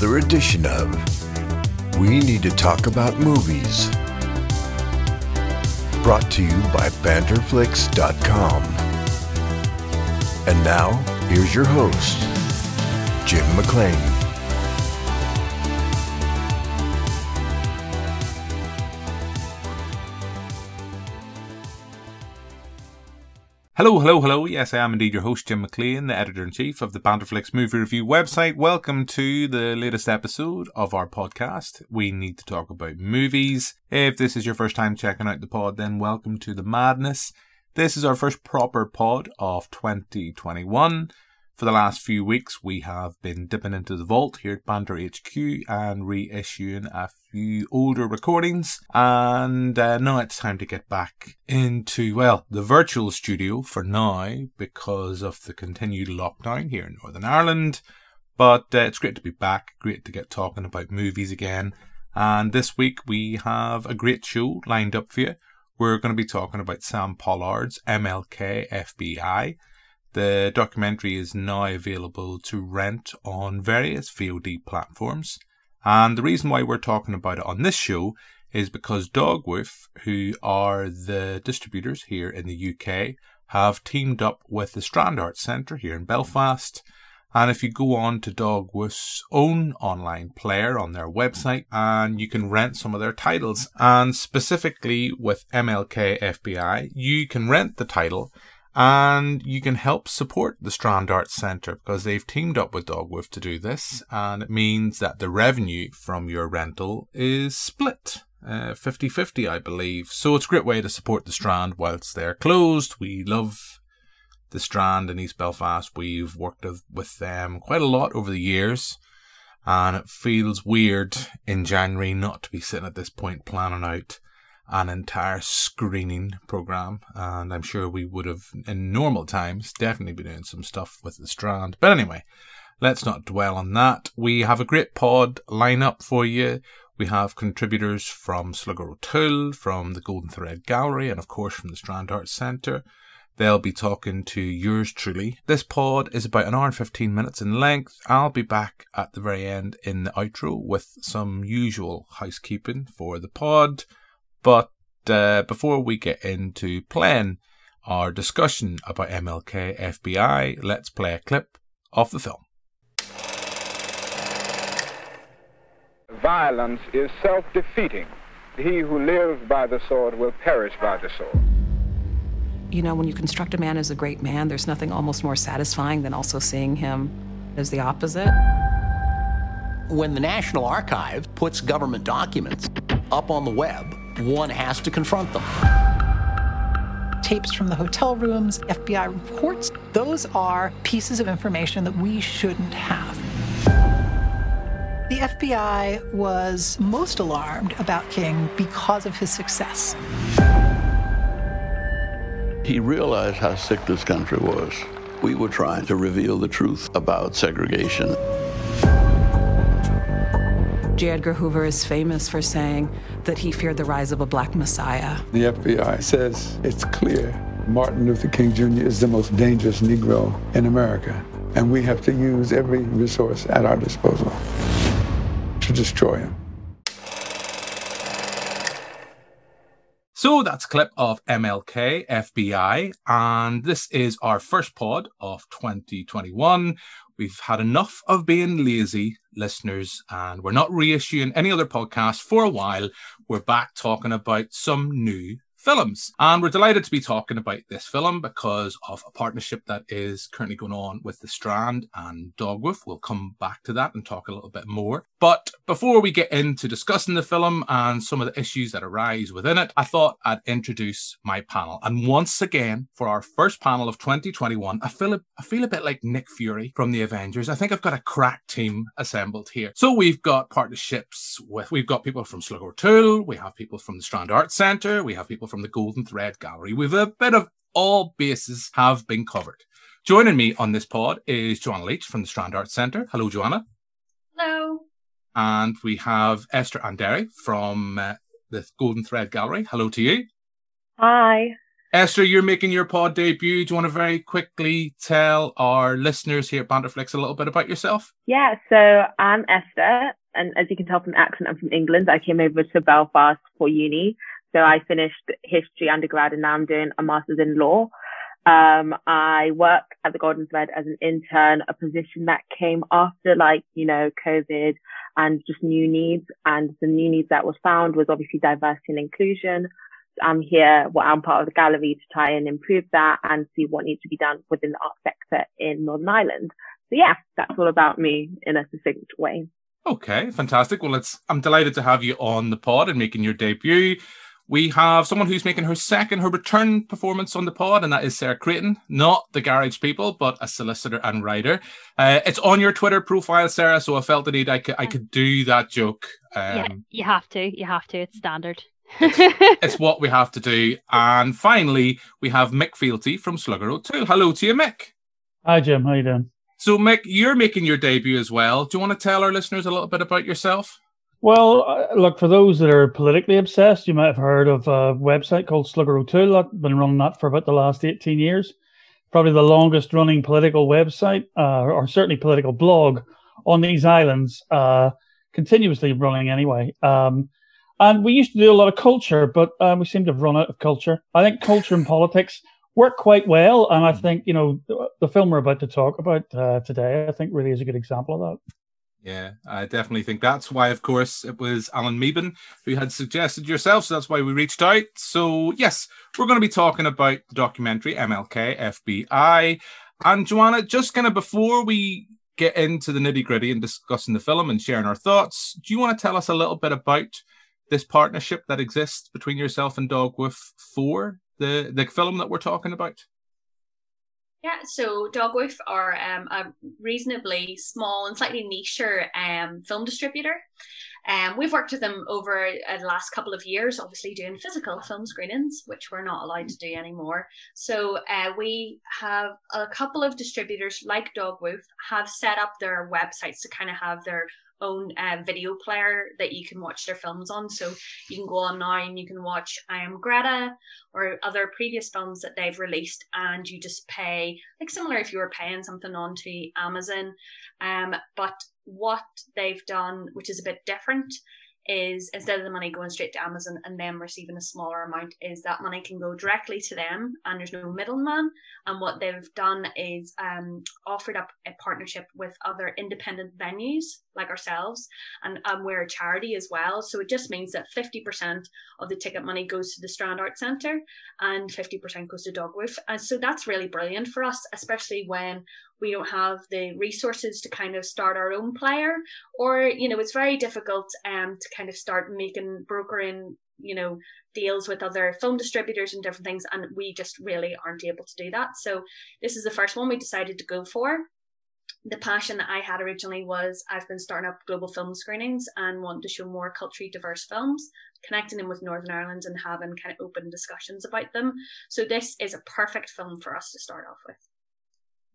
Another edition of We Need to Talk About Movies. Brought to you by Banterflix.com. And now, here's your host, Jim McLean. Hello, hello, hello. Yes, I am indeed your host, Jim McLean, the editor in chief of the Banterflix movie review website. Welcome to the latest episode of our podcast. We need to talk about movies. If this is your first time checking out the pod, then welcome to the madness. This is our first proper pod of 2021. For the last few weeks, we have been dipping into the vault here at Banter HQ and reissuing a few older recordings. And uh, now it's time to get back into, well, the virtual studio for now because of the continued lockdown here in Northern Ireland. But uh, it's great to be back, great to get talking about movies again. And this week we have a great show lined up for you. We're going to be talking about Sam Pollard's MLK FBI. The documentary is now available to rent on various VOD platforms. And the reason why we're talking about it on this show is because Dogwoof, who are the distributors here in the UK, have teamed up with the Strand Arts Centre here in Belfast. And if you go on to Dogwoof's own online player on their website, and you can rent some of their titles. And specifically with MLK FBI, you can rent the title and you can help support the Strand Arts Centre because they've teamed up with Dogwoof to do this, and it means that the revenue from your rental is split. 50 uh, 50, I believe. So it's a great way to support the Strand whilst they're closed. We love the Strand in East Belfast. We've worked with them quite a lot over the years, and it feels weird in January not to be sitting at this point planning out an entire screening program, and I'm sure we would have, in normal times, definitely been doing some stuff with the Strand. But anyway, let's not dwell on that. We have a great pod lineup for you. We have contributors from Slugger O'Toole, from the Golden Thread Gallery, and of course from the Strand Arts Centre. They'll be talking to yours truly. This pod is about an hour and 15 minutes in length. I'll be back at the very end in the outro with some usual housekeeping for the pod. But uh, before we get into playing our discussion about MLK FBI, let's play a clip of the film. Violence is self defeating. He who lives by the sword will perish by the sword. You know, when you construct a man as a great man, there's nothing almost more satisfying than also seeing him as the opposite. When the National Archive puts government documents up on the web, one has to confront them. Tapes from the hotel rooms, FBI reports, those are pieces of information that we shouldn't have. The FBI was most alarmed about King because of his success. He realized how sick this country was. We were trying to reveal the truth about segregation. J. Edgar Hoover is famous for saying that he feared the rise of a black messiah. The FBI says it's clear Martin Luther King Jr. is the most dangerous Negro in America, and we have to use every resource at our disposal to destroy him. So that's a clip of MLK FBI, and this is our first pod of 2021. We've had enough of being lazy listeners, and we're not reissuing any other podcast for a while. We're back talking about some new films. And we're delighted to be talking about this film because of a partnership that is currently going on with The Strand and Dogwoof. We'll come back to that and talk a little bit more. But before we get into discussing the film and some of the issues that arise within it, I thought I'd introduce my panel. And once again, for our first panel of 2021, I feel a, I feel a bit like Nick Fury from the Avengers. I think I've got a crack team assembled here. So we've got partnerships with, we've got people from Slugger Tool, we have people from the Strand Arts Centre, we have people from the Golden Thread Gallery. We've a bit of all bases have been covered. Joining me on this pod is Joanna Leach from the Strand Arts Centre. Hello, Joanna. Hello. And we have Esther Andere from uh, the Golden Thread Gallery. Hello to you. Hi. Esther, you're making your pod debut. Do you want to very quickly tell our listeners here at Banterflix a little bit about yourself? Yeah, so I'm Esther, and as you can tell from the accent, I'm from England. I came over to Belfast for uni. So I finished history undergrad and now I'm doing a master's in law. Um, I work at the Golden Thread as an intern, a position that came after like, you know, COVID and just new needs. And the new needs that was found was obviously diversity and inclusion. I'm here, well, I'm part of the gallery to try and improve that and see what needs to be done within the art sector in Northern Ireland. So yeah, that's all about me in a succinct way. Okay, fantastic. Well, it's I'm delighted to have you on the pod and making your debut. We have someone who's making her second, her return performance on the pod, and that is Sarah Creighton, not the Garage People, but a solicitor and writer. Uh, it's on your Twitter profile, Sarah, so I felt the need I could, I could do that joke. Um, yeah, you have to. You have to. It's standard. it's, it's, what we have to do. And finally, we have Mick Fealty from Slugger O'Toole. Hello to you, Mick. Hi, Jim. How you doing? So, Mick, you're making your debut as well. Do you want to tell our listeners a little bit about yourself? Well, uh, look, for those that are politically obsessed, you might have heard of a website called Slugger O'Toole. I've been running that for about the last 18 years. Probably the longest running political website, uh, or certainly political blog on these islands, uh, continuously running anyway. Um, and we used to do a lot of culture, but uh, we seem to have run out of culture. I think culture and politics work quite well. And I think, you know, the film we're about to talk about uh, today, I think really is a good example of that. Yeah, I definitely think that's why, of course, it was Alan Meeben who had suggested yourself. So that's why we reached out. So, yes, we're going to be talking about the documentary MLK FBI. And Joanna, just kind of before we get into the nitty gritty and discussing the film and sharing our thoughts, do you want to tell us a little bit about this partnership that exists between yourself and Dogwoof for the, the film that we're talking about? Yeah, so Dogwoof are um, a reasonably small and slightly niche um, film distributor. Um, we've worked with them over uh, the last couple of years, obviously doing physical film screenings, which we're not allowed to do anymore. So uh, we have a couple of distributors like Dogwoof have set up their websites to kind of have their own uh, video player that you can watch their films on. So you can go on now and you can watch I Am Greta or other previous films that they've released, and you just pay like similar if you were paying something onto Amazon. Um, but what they've done, which is a bit different, is instead of the money going straight to Amazon and them receiving a smaller amount, is that money can go directly to them and there's no middleman. And what they've done is um, offered up a partnership with other independent venues like ourselves, and we're a charity as well. So it just means that 50% of the ticket money goes to the Strand Art Centre and 50% goes to Dogwoof. And so that's really brilliant for us, especially when we don't have the resources to kind of start our own player or you know it's very difficult um to kind of start making brokering you know deals with other film distributors and different things and we just really aren't able to do that so this is the first one we decided to go for the passion that I had originally was I've been starting up global film screenings and want to show more culturally diverse films, connecting them with Northern Ireland and having kind of open discussions about them. So this is a perfect film for us to start off with.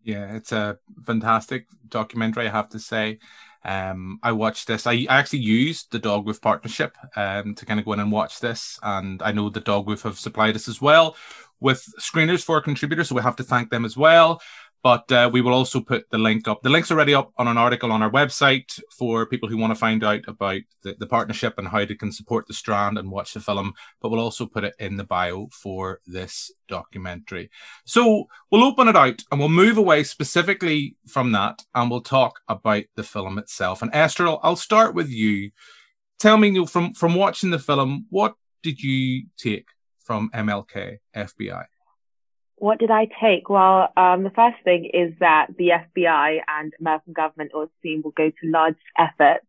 Yeah, it's a fantastic documentary, I have to say. Um, I watched this. I, I actually used the Dogwoof partnership um, to kind of go in and watch this, and I know the Dogwoof have supplied us as well with screeners for contributors, so we have to thank them as well. But uh, we will also put the link up. The link's are already up on an article on our website for people who want to find out about the, the partnership and how they can support the Strand and watch the film. But we'll also put it in the bio for this documentary. So we'll open it out and we'll move away specifically from that and we'll talk about the film itself. And Esther, I'll, I'll start with you. Tell me, from from watching the film, what did you take from MLK FBI? What did I take? Well, um, the first thing is that the FBI and American government or team will go to large efforts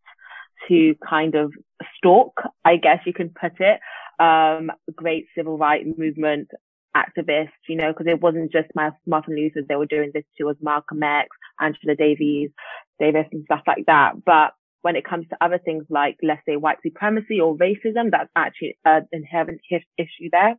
to kind of stalk, I guess you can put it, um, great civil rights movement activists, you know, because it wasn't just Martin Luther, they were doing this too, as Malcolm X, Angela Davis, Davis and stuff like that. But when it comes to other things like, let's say, white supremacy or racism, that's actually an inherent issue there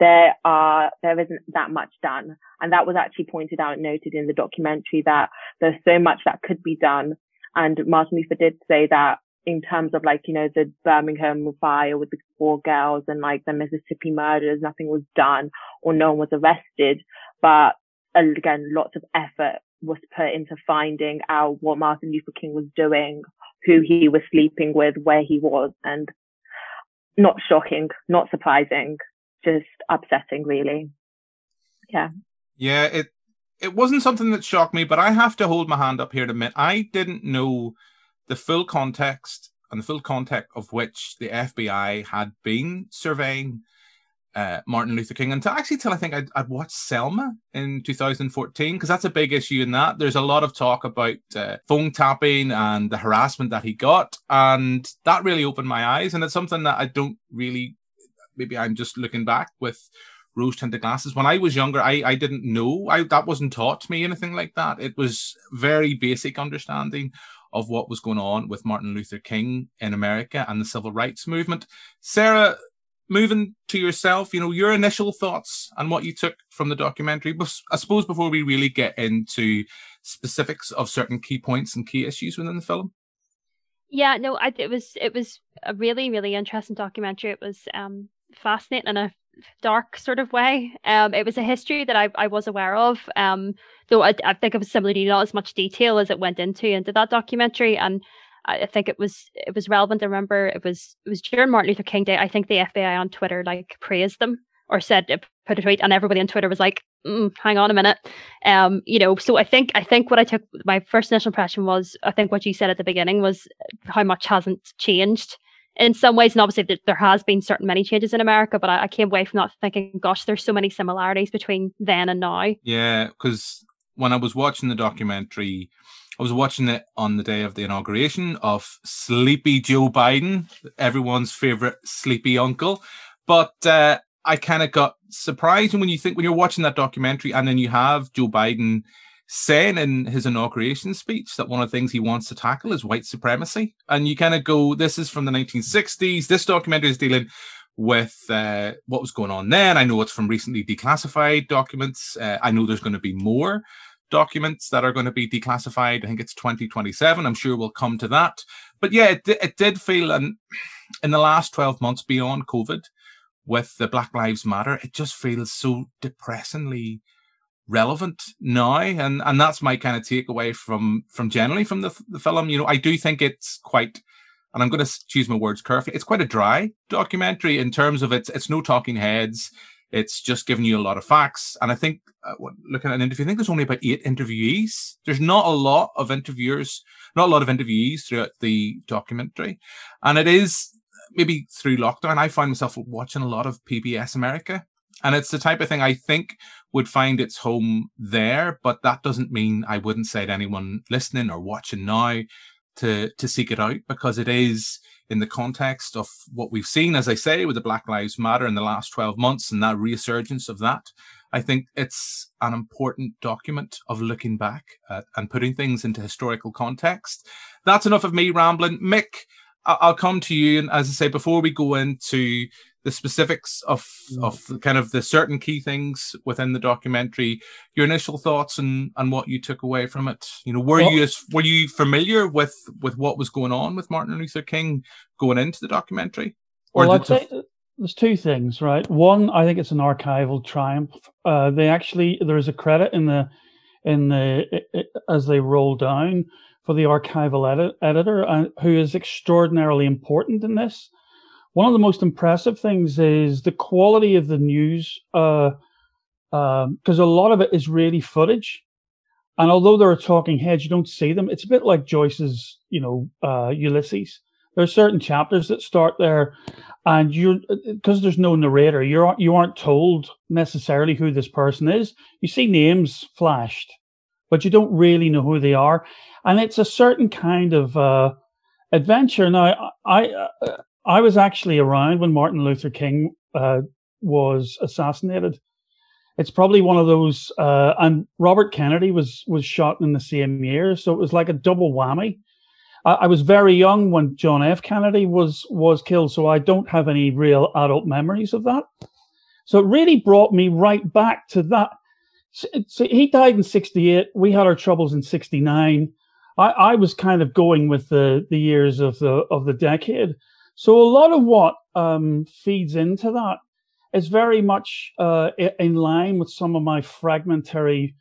there are there isn't that much done. And that was actually pointed out noted in the documentary that there's so much that could be done. And martin luther did say that in terms of like, you know, the Birmingham fire with the four girls and like the Mississippi murders, nothing was done or no one was arrested. But again, lots of effort was put into finding out what Martin Luther King was doing, who he was sleeping with, where he was, and not shocking, not surprising, just upsetting, really. Yeah. Yeah, it it wasn't something that shocked me, but I have to hold my hand up here to admit I didn't know the full context and the full context of which the FBI had been surveying uh, Martin Luther King until actually till I think I'd, I'd watched Selma in 2014 because that's a big issue in that. There's a lot of talk about uh, phone tapping and the harassment that he got, and that really opened my eyes. And it's something that I don't really. Maybe I'm just looking back with rose tinted glasses. When I was younger, I, I didn't know. I that wasn't taught to me anything like that. It was very basic understanding of what was going on with Martin Luther King in America and the civil rights movement. Sarah, moving to yourself, you know, your initial thoughts and what you took from the documentary. I suppose before we really get into specifics of certain key points and key issues within the film. Yeah, no, I, it was it was a really really interesting documentary. It was um, fascinating in a dark sort of way. Um, it was a history that I, I was aware of. Um, though I, I think it was similarly not as much detail as it went into into that documentary, and I think it was it was relevant. I remember it was it was during Martin Luther King Day. I think the FBI on Twitter like praised them or said put a tweet, and everybody on Twitter was like, mm, "Hang on a minute," um, you know. So I think I think what I took my first initial impression was I think what you said at the beginning was how much hasn't changed in some ways, and obviously there has been certain many changes in America, but I, I came away from that thinking, "Gosh, there's so many similarities between then and now." Yeah, because when I was watching the documentary I was watching it on the day of the inauguration of Sleepy Joe Biden, everyone's favorite sleepy uncle. But uh, I kind of got surprised when you think when you're watching that documentary and then you have Joe Biden saying in his inauguration speech that one of the things he wants to tackle is white supremacy. And you kind of go, this is from the 1960s. This documentary is dealing with uh, what was going on then. I know it's from recently declassified documents. Uh, I know there's going to be more documents that are going to be declassified. I think it's 2027. I'm sure we'll come to that. But yeah, it, it did feel, and in the last 12 months beyond COVID, with the Black Lives Matter, it just feels so depressingly relevant now, and and that's my kind of takeaway from from generally from the the film. You know, I do think it's quite. And I'm going to choose my words carefully. It's quite a dry documentary in terms of it's it's no talking heads. It's just giving you a lot of facts. And I think, uh, looking at an interview, I think there's only about eight interviewees. There's not a lot of interviewers, not a lot of interviewees throughout the documentary. And it is maybe through lockdown, I find myself watching a lot of PBS America. And it's the type of thing I think would find its home there, but that doesn't mean I wouldn't say to anyone listening or watching now to to seek it out because it is in the context of what we've seen, as I say, with the Black Lives Matter in the last 12 months and that resurgence of that. I think it's an important document of looking back at, and putting things into historical context. That's enough of me rambling. Mick, I'll come to you. And as I say, before we go into the specifics of mm. of kind of the certain key things within the documentary, your initial thoughts and and what you took away from it. You know, were well, you were you familiar with with what was going on with Martin Luther King going into the documentary? Or well, I'd say there's two things, right? One, I think it's an archival triumph. Uh, they actually there is a credit in the in the it, it, as they roll down for the archival edit, editor, uh, who is extraordinarily important in this. One of the most impressive things is the quality of the news, because uh, um, a lot of it is really footage. And although there are talking heads, you don't see them. It's a bit like Joyce's, you know, uh, Ulysses. There are certain chapters that start there, and you're because there's no narrator. You're you aren't told necessarily who this person is. You see names flashed, but you don't really know who they are and it's a certain kind of uh, adventure. Now, I uh, I was actually around when Martin Luther King uh, was assassinated. It's probably one of those, uh, and Robert Kennedy was was shot in the same year, so it was like a double whammy. I, I was very young when John F. Kennedy was was killed, so I don't have any real adult memories of that. So it really brought me right back to that. So he died in 68. We had our troubles in 69. I, I was kind of going with the the years of the of the decade. So a lot of what um, feeds into that is very much uh, in line with some of my fragmentary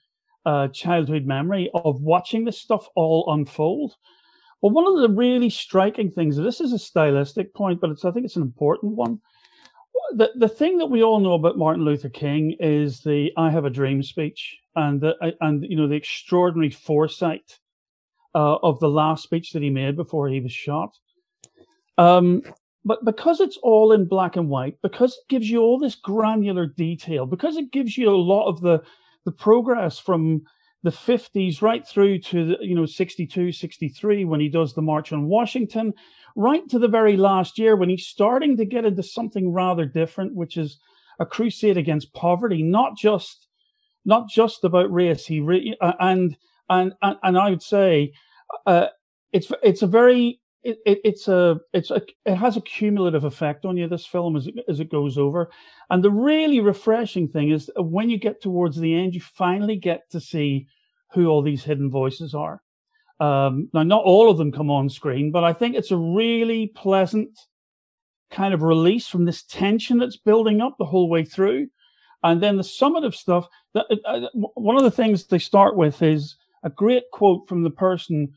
uh, childhood memory of watching this stuff all unfold. But one of the really striking things, this is a stylistic point, but I think it's an important one. The the thing that we all know about Martin Luther King is the "I Have a Dream" speech, and the, and you know the extraordinary foresight uh, of the last speech that he made before he was shot. Um, but because it's all in black and white, because it gives you all this granular detail, because it gives you a lot of the the progress from the 50s right through to the, you know 62 63 when he does the march on washington right to the very last year when he's starting to get into something rather different which is a crusade against poverty not just not just about race. He re- uh, and and and, and i would say uh, it's it's a very it, it, it's a it's a it has a cumulative effect on you this film as it, as it goes over. And the really refreshing thing is when you get towards the end you finally get to see who all these hidden voices are. Um, now not all of them come on screen but i think it's a really pleasant kind of release from this tension that's building up the whole way through. And then the summative stuff that uh, uh one of the things they start with is a great quote from the person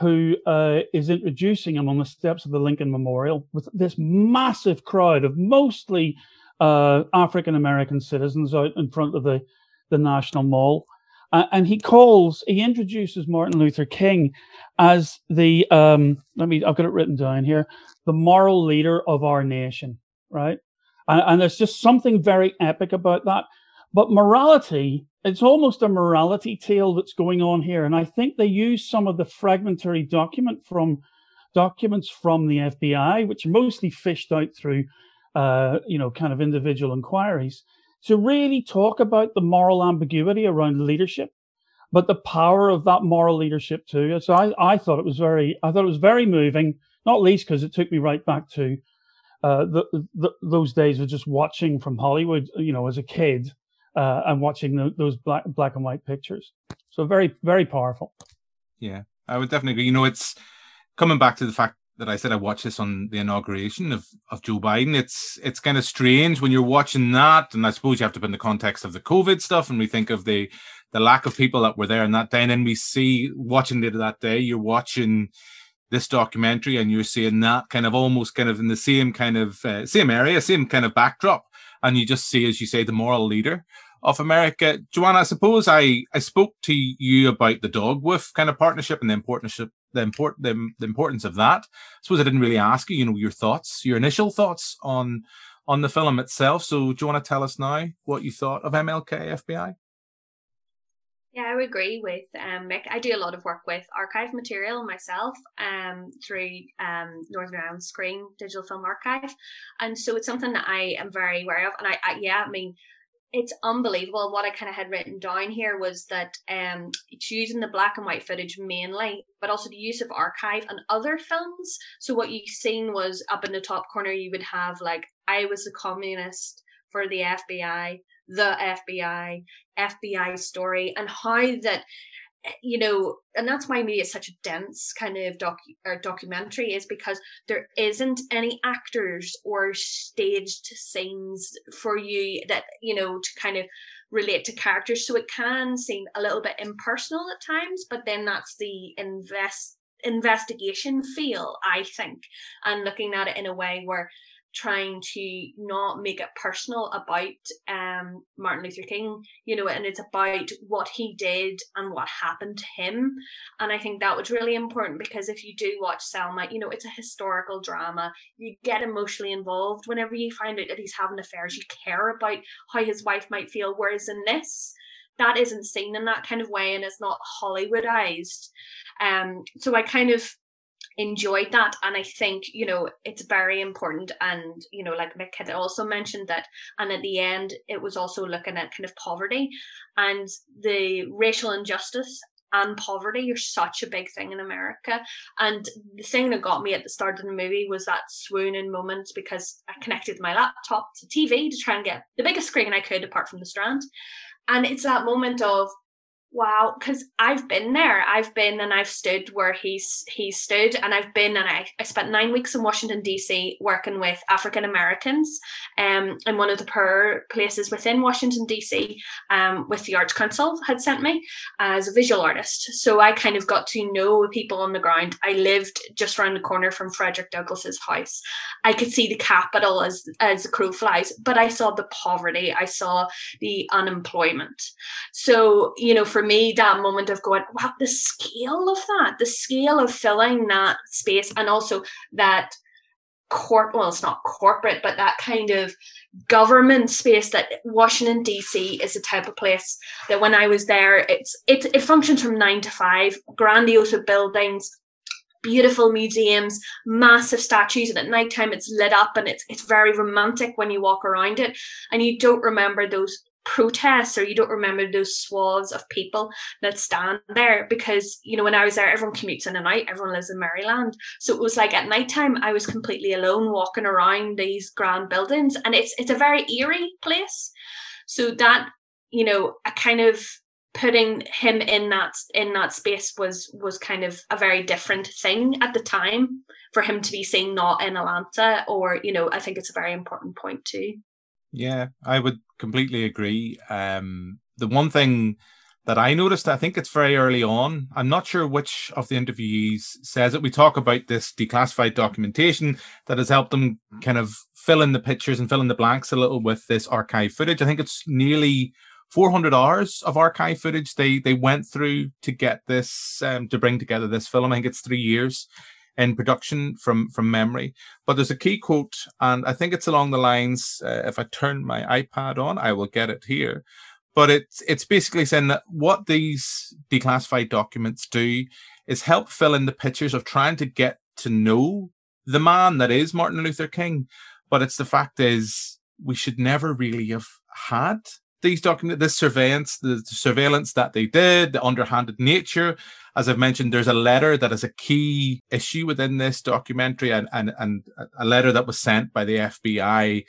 who uh, is introducing him on the steps of the Lincoln Memorial with this massive crowd of mostly uh, African American citizens out in front of the, the National Mall. Uh, and he calls, he introduces Martin Luther King as the, um, let me, I've got it written down here, the moral leader of our nation, right? And, and there's just something very epic about that. But morality it's almost a morality tale that's going on here. And I think they use some of the fragmentary document from documents from the FBI, which are mostly fished out through, uh, you know, kind of individual inquiries, to really talk about the moral ambiguity around leadership, but the power of that moral leadership too. So I, I thought it was very, I thought it was very moving, not least because it took me right back to uh, the, the, those days of just watching from Hollywood, you know, as a kid uh, and watching the, those black black and white pictures. So very very powerful. Yeah, I would definitely agree. You know, it's coming back to the fact that I said I watched this on the inauguration of, of Joe Biden. It's it's kind of strange when you're watching that, and I suppose you have to put in the context of the COVID stuff, and we think of the the lack of people that were there on that day, and then we see watching it that day. You're watching this documentary, and you're seeing that kind of almost kind of in the same kind of uh, same area, same kind of backdrop, and you just see, as you say, the moral leader of America. Joanna, I suppose I, I spoke to you about the Dogwoof kind of partnership and the importance the import the, the importance of that. I suppose I didn't really ask you, you know, your thoughts, your initial thoughts on on the film itself. So do you want to tell us now what you thought of MLK FBI? Yeah, I would agree with um, Mick. I do a lot of work with archive material myself um, through um, Northern Ireland Screen Digital Film Archive. And so it's something that I am very aware of. And I, I yeah, I mean, it's unbelievable. What I kind of had written down here was that um, it's using the black and white footage mainly, but also the use of archive and other films. So what you've seen was up in the top corner, you would have like I was a communist for the FBI, the FBI, FBI story, and how that you know, and that's why maybe it's such a dense kind of doc or documentary is because there isn't any actors or staged scenes for you that you know to kind of relate to characters. So it can seem a little bit impersonal at times, but then that's the invest investigation feel, I think, and looking at it in a way where trying to not make it personal about um, Martin Luther King, you know, and it's about what he did and what happened to him. And I think that was really important because if you do watch Selma, you know, it's a historical drama. You get emotionally involved whenever you find out that he's having affairs. You care about how his wife might feel. Whereas in this, that isn't seen in that kind of way and it's not Hollywoodized. Um, so I kind of enjoyed that and i think you know it's very important and you know like mick had also mentioned that and at the end it was also looking at kind of poverty and the racial injustice and poverty are such a big thing in America. And the thing that got me at the start of the movie was that swooning moment because I connected my laptop to TV to try and get the biggest screen I could apart from the strand. And it's that moment of Wow, because I've been there. I've been and I've stood where he's he stood, and I've been and I, I spent nine weeks in Washington D.C. working with African Americans, um, in one of the poor places within Washington D.C. Um, with the Arts Council had sent me as a visual artist. So I kind of got to know people on the ground. I lived just around the corner from Frederick Douglass's house. I could see the Capitol as as the crow flies, but I saw the poverty. I saw the unemployment. So you know, for me, that moment of going, wow, the scale of that, the scale of filling that space, and also that corp well, it's not corporate, but that kind of government space that Washington DC is the type of place that when I was there, it's it it functions from nine to five, grandiose buildings, beautiful museums, massive statues, and at nighttime it's lit up and it's it's very romantic when you walk around it, and you don't remember those protests or you don't remember those swaths of people that stand there because you know when I was there everyone commutes in and out everyone lives in Maryland. So it was like at nighttime I was completely alone walking around these grand buildings and it's it's a very eerie place. So that you know a kind of putting him in that in that space was was kind of a very different thing at the time for him to be seen not in Atlanta or you know I think it's a very important point too. Yeah, I would completely agree. Um, the one thing that I noticed, I think it's very early on. I'm not sure which of the interviewees says it. We talk about this declassified documentation that has helped them kind of fill in the pictures and fill in the blanks a little with this archive footage. I think it's nearly 400 hours of archive footage they they went through to get this um, to bring together this film. I think it's three years in production from from memory. But there's a key quote, and I think it's along the lines. Uh, if I turn my iPad on, I will get it here. But it's it's basically saying that what these declassified documents do is help fill in the pictures of trying to get to know the man that is Martin Luther King. But it's the fact is we should never really have had these documents, this surveillance, the surveillance that they did, the underhanded nature. As I've mentioned, there's a letter that is a key issue within this documentary, and and and a letter that was sent by the FBI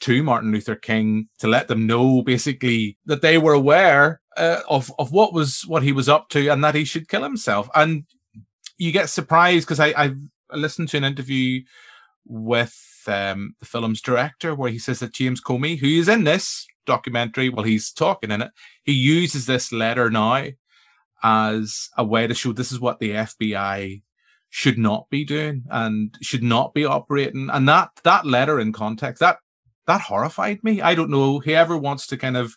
to Martin Luther King to let them know basically that they were aware uh, of of what was what he was up to and that he should kill himself. And you get surprised because I I listened to an interview with um, the film's director where he says that James Comey, who is in this, documentary, while he's talking in it, he uses this letter now as a way to show this is what the FBI should not be doing and should not be operating. And that that letter in context, that that horrified me. I don't know whoever wants to kind of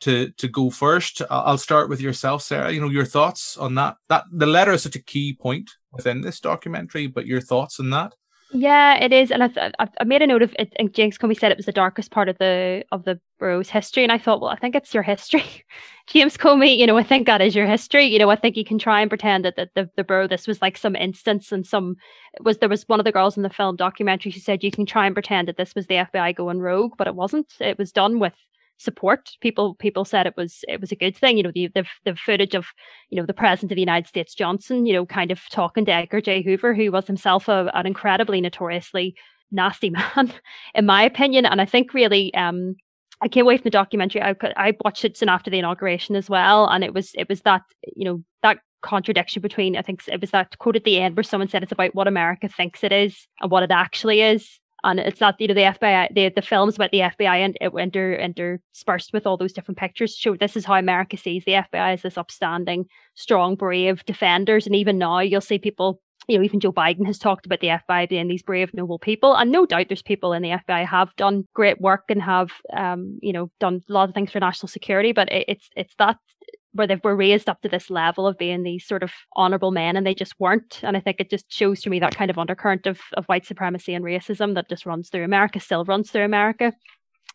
to to go first. I'll start with yourself, Sarah. You know your thoughts on that. That the letter is such a key point within this documentary, but your thoughts on that. Yeah, it is, and I, I, made a note of it. And James Comey said it was the darkest part of the of the Bureau's history, and I thought, well, I think it's your history, James Comey. You know, I think that is your history. You know, I think you can try and pretend that, that the the Bureau this was like some instance and some was there was one of the girls in the film documentary. She said you can try and pretend that this was the FBI going rogue, but it wasn't. It was done with support. People people said it was it was a good thing. You know, the the, the footage of you know the president of the United States Johnson, you know, kind of talking to Edgar J. Hoover, who was himself a, an incredibly notoriously nasty man, in my opinion. And I think really um I came away from the documentary. I I watched it soon after the inauguration as well, and it was it was that you know that contradiction between I think it was that quote at the end where someone said it's about what America thinks it is and what it actually is and it's not you know the FBI the the films about the FBI and it inter interspersed with all those different pictures show this is how America sees the FBI as this upstanding, strong, brave defenders, and even now you'll see people. You know, even Joe Biden has talked about the FBI being these brave, noble people, and no doubt there's people in the FBI have done great work and have, um, you know, done a lot of things for national security. But it, it's it's that where they were raised up to this level of being these sort of honorable men and they just weren't. And I think it just shows to me that kind of undercurrent of, of white supremacy and racism that just runs through America, still runs through America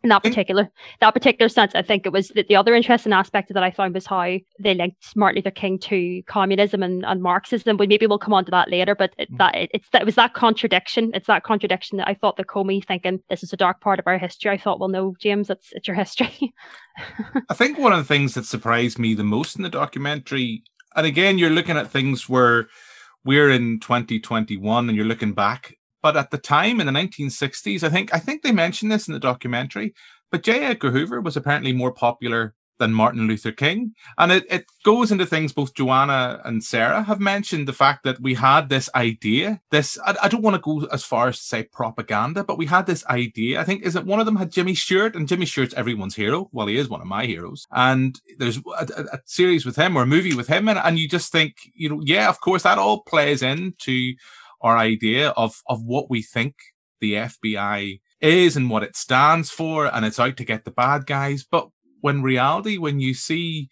in that particular that particular sense, I think it was the, the other interesting aspect that I found was how they linked Martin Luther King to communism and, and Marxism. But maybe we'll come on to that later. But it, mm. that it, it's that it was that contradiction. It's that contradiction that I thought that Comey thinking this is a dark part of our history. I thought, well, no, James, it's it's your history. I think one of the things that surprised me the most in the documentary, and again, you're looking at things where we're in 2021 and you're looking back but at the time in the 1960s, I think I think they mentioned this in the documentary. But J. Edgar Hoover was apparently more popular than Martin Luther King. And it, it goes into things both Joanna and Sarah have mentioned the fact that we had this idea, this, I, I, don't want to go as far as to say propaganda, but we had this idea. I think, is it one of them had Jimmy Stewart, and Jimmy Stewart's everyone's hero. Well, he is one of my heroes. And there's a, a, a series with him or a movie with him. And, and you just think, you know, yeah, of course, that all plays into our idea of, of what we think the FBI is and what it stands for. And it's out to get the bad guys. But when reality, when you see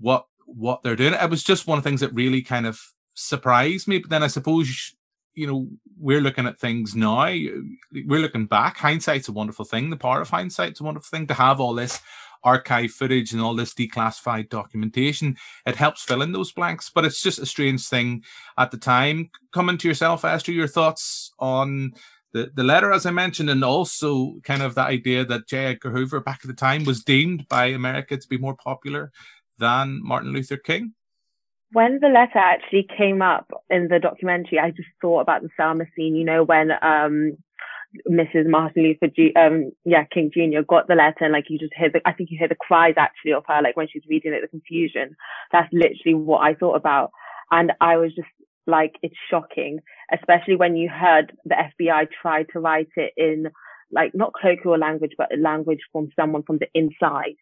what what they're doing, it was just one of the things that really kind of surprised me. But then I suppose you know we're looking at things now. We're looking back. Hindsight's a wonderful thing. The power of hindsight's a wonderful thing to have all this archive footage and all this declassified documentation. It helps fill in those blanks, but it's just a strange thing at the time. Coming to yourself, Esther, your thoughts on the, the letter, as I mentioned, and also kind of the idea that J. Edgar Hoover back at the time was deemed by America to be more popular than Martin Luther King? When the letter actually came up in the documentary, I just thought about the Selma scene, you know, when um, Mrs. Martin Luther G, um, yeah, King Jr. got the letter and like you just hear the, I think you hear the cries actually of her, like when she's reading it, the confusion. That's literally what I thought about. And I was just like it's shocking, especially when you heard the FBI try to write it in like not colloquial language, but language from someone from the inside.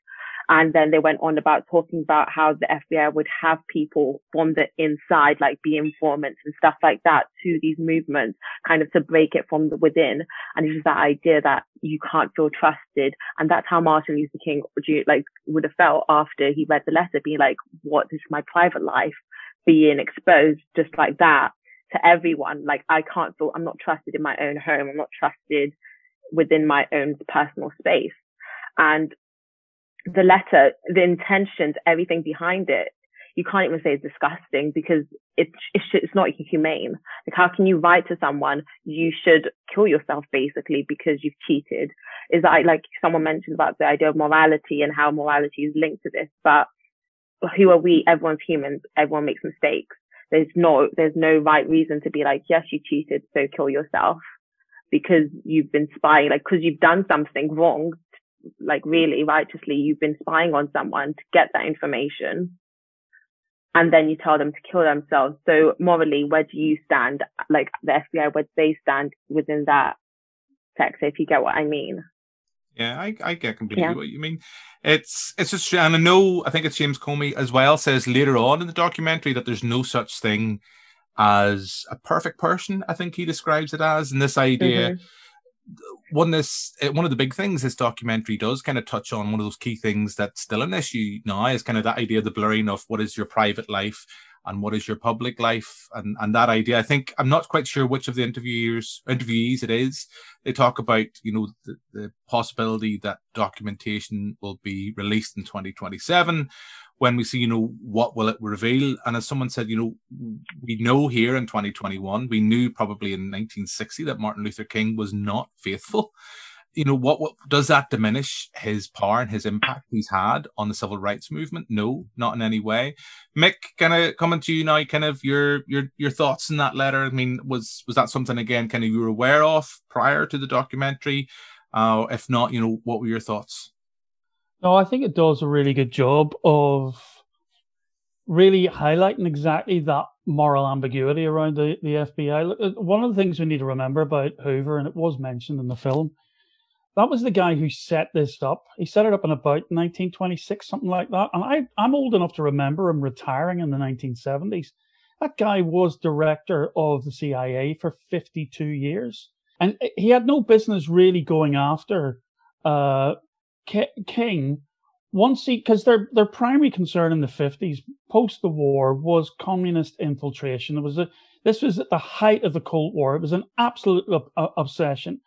And then they went on about talking about how the FBI would have people from the inside, like be informants and stuff like that to these movements, kind of to break it from the within. And it's just that idea that you can't feel trusted. And that's how Martin Luther King like would have felt after he read the letter, being like, what is my private life? being exposed just like that to everyone. Like I can't feel I'm not trusted in my own home. I'm not trusted within my own personal space. And the letter, the intentions, everything behind it, you can't even say it's disgusting because it's it's, it's not humane. Like how can you write to someone you should kill yourself basically because you've cheated? Is that like someone mentioned about the idea of morality and how morality is linked to this, but who are we? Everyone's human. Everyone makes mistakes. There's no, there's no right reason to be like, yes, you cheated, so kill yourself because you've been spying, like, cause you've done something wrong, like really righteously, you've been spying on someone to get that information. And then you tell them to kill themselves. So morally, where do you stand? Like the FBI, where do they stand within that text? If you get what I mean. Yeah, I, I get completely yeah. what you mean. It's it's just and I know I think it's James Comey as well says later on in the documentary that there's no such thing as a perfect person. I think he describes it as, and this idea. Mm-hmm. One this eh, one of the big things this documentary does kind of touch on one of those key things that's still an issue now is kind of that idea of the blurring of what is your private life and what is your public life and and that idea. I think i'm not quite sure which of the interviewers interviewees it is. They talk about you know the, the possibility that documentation will be released in 2027 when we see you know what will it reveal? And as someone said you know we know here in 2021 we knew probably in 1960 that martin luther king was not faithful. You know what, what does that diminish his power and his impact he's had on the civil rights movement? No not in any way. Mick kind of coming to you now kind of your your your thoughts in that letter? I mean was was that something again kind of you were aware of prior to the documentary? Uh if not you know what were your thoughts no i think it does a really good job of really highlighting exactly that moral ambiguity around the, the FBI. One of the things we need to remember about Hoover, and it was mentioned in the film, that was the guy who set this up. He set it up in about 1926, something like that. And I, I'm old enough to remember him retiring in the 1970s. That guy was director of the CIA for 52 years. And he had no business really going after uh, King once he, because their, their primary concern in the 50s, post the war, was communist infiltration. It was a, this was at the height of the Cold War. It was an absolute obsession.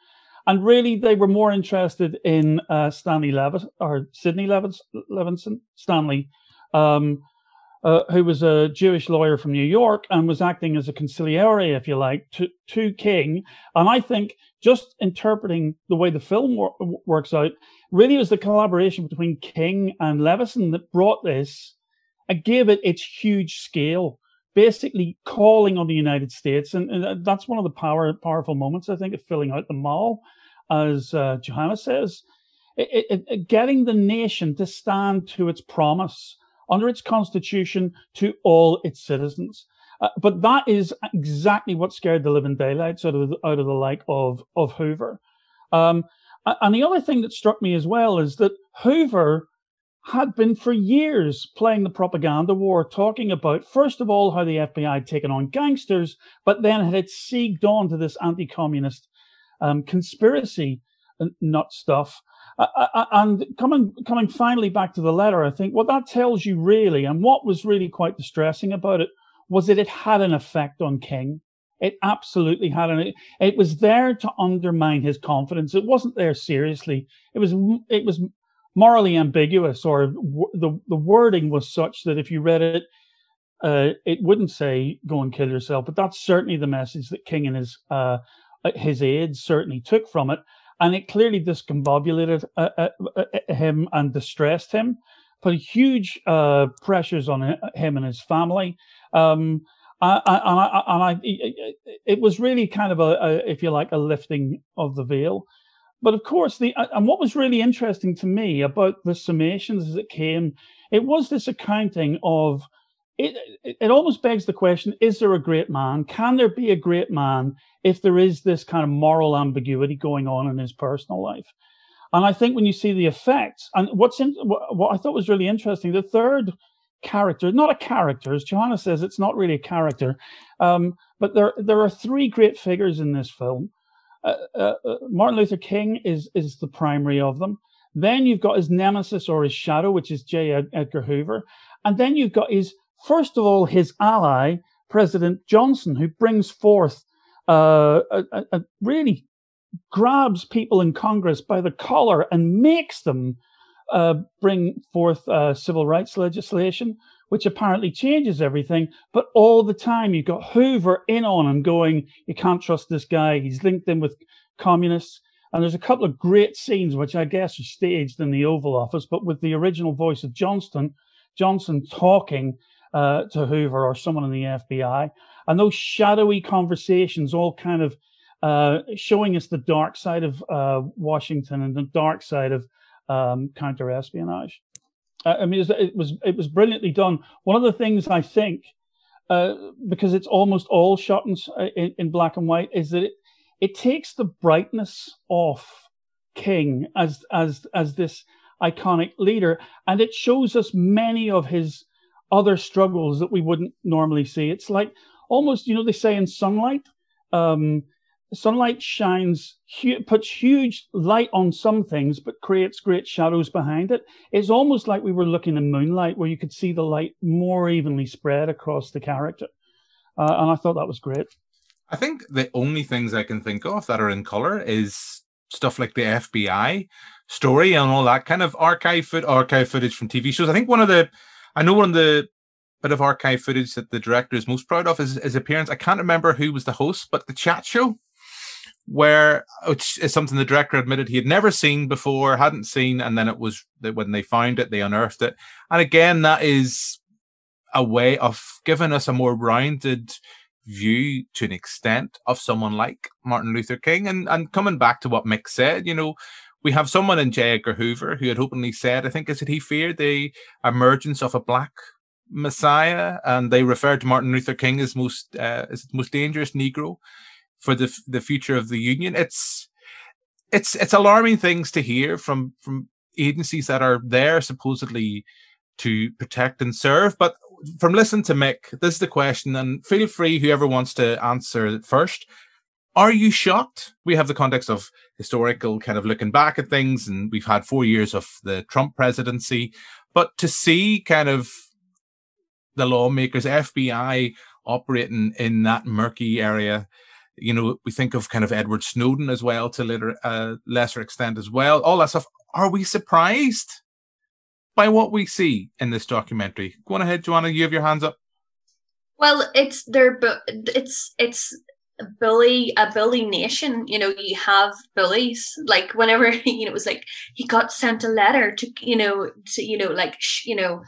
And really, they were more interested in uh, Stanley Levis or Sidney Levis, Levinson, Stanley, um, uh, who was a Jewish lawyer from New York and was acting as a consigliere, if you like, to, to King. And I think just interpreting the way the film wor- works out, really was the collaboration between King and Levison that brought this and gave it its huge scale basically calling on the United States, and, and, that's one of the power powerful moments I think of filling out the mall as uh, Joanna says, it, it, getting the nation to stand to its promise under its constitution to all its citizens. Uh, but that is exactly what scared the living daylights out of the, out of the like of of Hoover. Um, and the other thing that struck me as well is that Hoover had been for years playing the propaganda war, talking about, first of all, how the FBI had taken on gangsters, but then had it segged on to this anti communist um, conspiracy nut stuff. Uh, uh, and coming coming finally back to the letter, I think what that tells you really, and what was really quite distressing about it, was that it had an effect on King. It absolutely had an. It was there to undermine his confidence. It wasn't there seriously. It was. It was morally ambiguous, or the the wording was such that if you read it, uh, it wouldn't say "go and kill yourself," but that's certainly the message that King and his uh, his aides certainly took from it, and it clearly discombobulated uh, uh, uh him and distressed him, put huge uh, pressures on him and his family. Um, and I, and I, it was really kind of a, a, if you like, a lifting of the veil. But of course, the uh, and what was really interesting to me about the summations as it came, it was this accounting of it. It almost begs the question: Is there a great man? Can there be a great man if there is this kind of moral ambiguity going on in his personal life? And I think when you see the effects, and what's in, what I thought was really interesting, the third character, not a character, as Joanna says, it's not really a character, um, but there there are three great figures in this film. Uh, uh, uh, Martin Luther King is is the primary of them. Then you've got his nemesis or his shadow, which is J. Edgar Hoover, and then you've got his first of all his ally, President Johnson, who brings forth uh, a, a, really grabs people in Congress by the collar and makes them uh, bring forth uh, civil rights legislation, which apparently changes everything. But all the time, you've got Hoover in on him going, you can't trust this guy. He's linked in with communists. And there's a couple of great scenes, which I guess are staged in the Oval Office, but with the original voice of Johnston, Johnson talking uh, to Hoover or someone in the FBI. And those shadowy conversations all kind of uh, showing us the dark side of uh, Washington and the dark side of um, counter espionage. Uh, I mean, it was it was brilliantly done. One of the things I think, uh, because it's almost all shot in, in, in black and white, is that it, it takes the brightness off King as as as this iconic leader, and it shows us many of his other struggles that we wouldn't normally see. It's like almost, you know, they say in sunlight, um, sunlight shines, puts huge light on some things, but creates great shadows behind it. It's almost like we were looking in moonlight, where you could see the light more evenly spread across the character. Uh, and I thought that was great. I think the only things I can think of that are in color is stuff like the FBI story and all that kind of archive foot archive footage from TV shows. I think one of the I know one of the bit of archive footage that the director is most proud of is his appearance. I can't remember who was the host, but the chat show where which is something the director admitted he had never seen before, hadn't seen, and then it was that when they found it, they unearthed it. And again, that is a way of giving us a more rounded view to an extent of someone like Martin Luther King. And and coming back to what Mick said, you know, we have someone in J. Edgar Hoover who had openly said, I think is that he feared the emergence of a black messiah, and they referred to Martin Luther King as most uh, as most dangerous Negro for the the future of the union. It's it's it's alarming things to hear from from agencies that are there supposedly to protect and serve. But from listen to Mick, this is the question, and feel free whoever wants to answer it first. Are you shocked? We have the context of historical kind of looking back at things, and we've had four years of the Trump presidency. But to see kind of the lawmakers, FBI operating in that murky area you know, we think of kind of Edward Snowden as well to later, uh, lesser extent as well. All that stuff. Are we surprised by what we see in this documentary? Go on ahead, Joanna. You have your hands up. Well, it's their, it's it's a bully a bully nation. You know, you have bullies. Like whenever you know, it was like he got sent a letter to you know to you know like sh- you know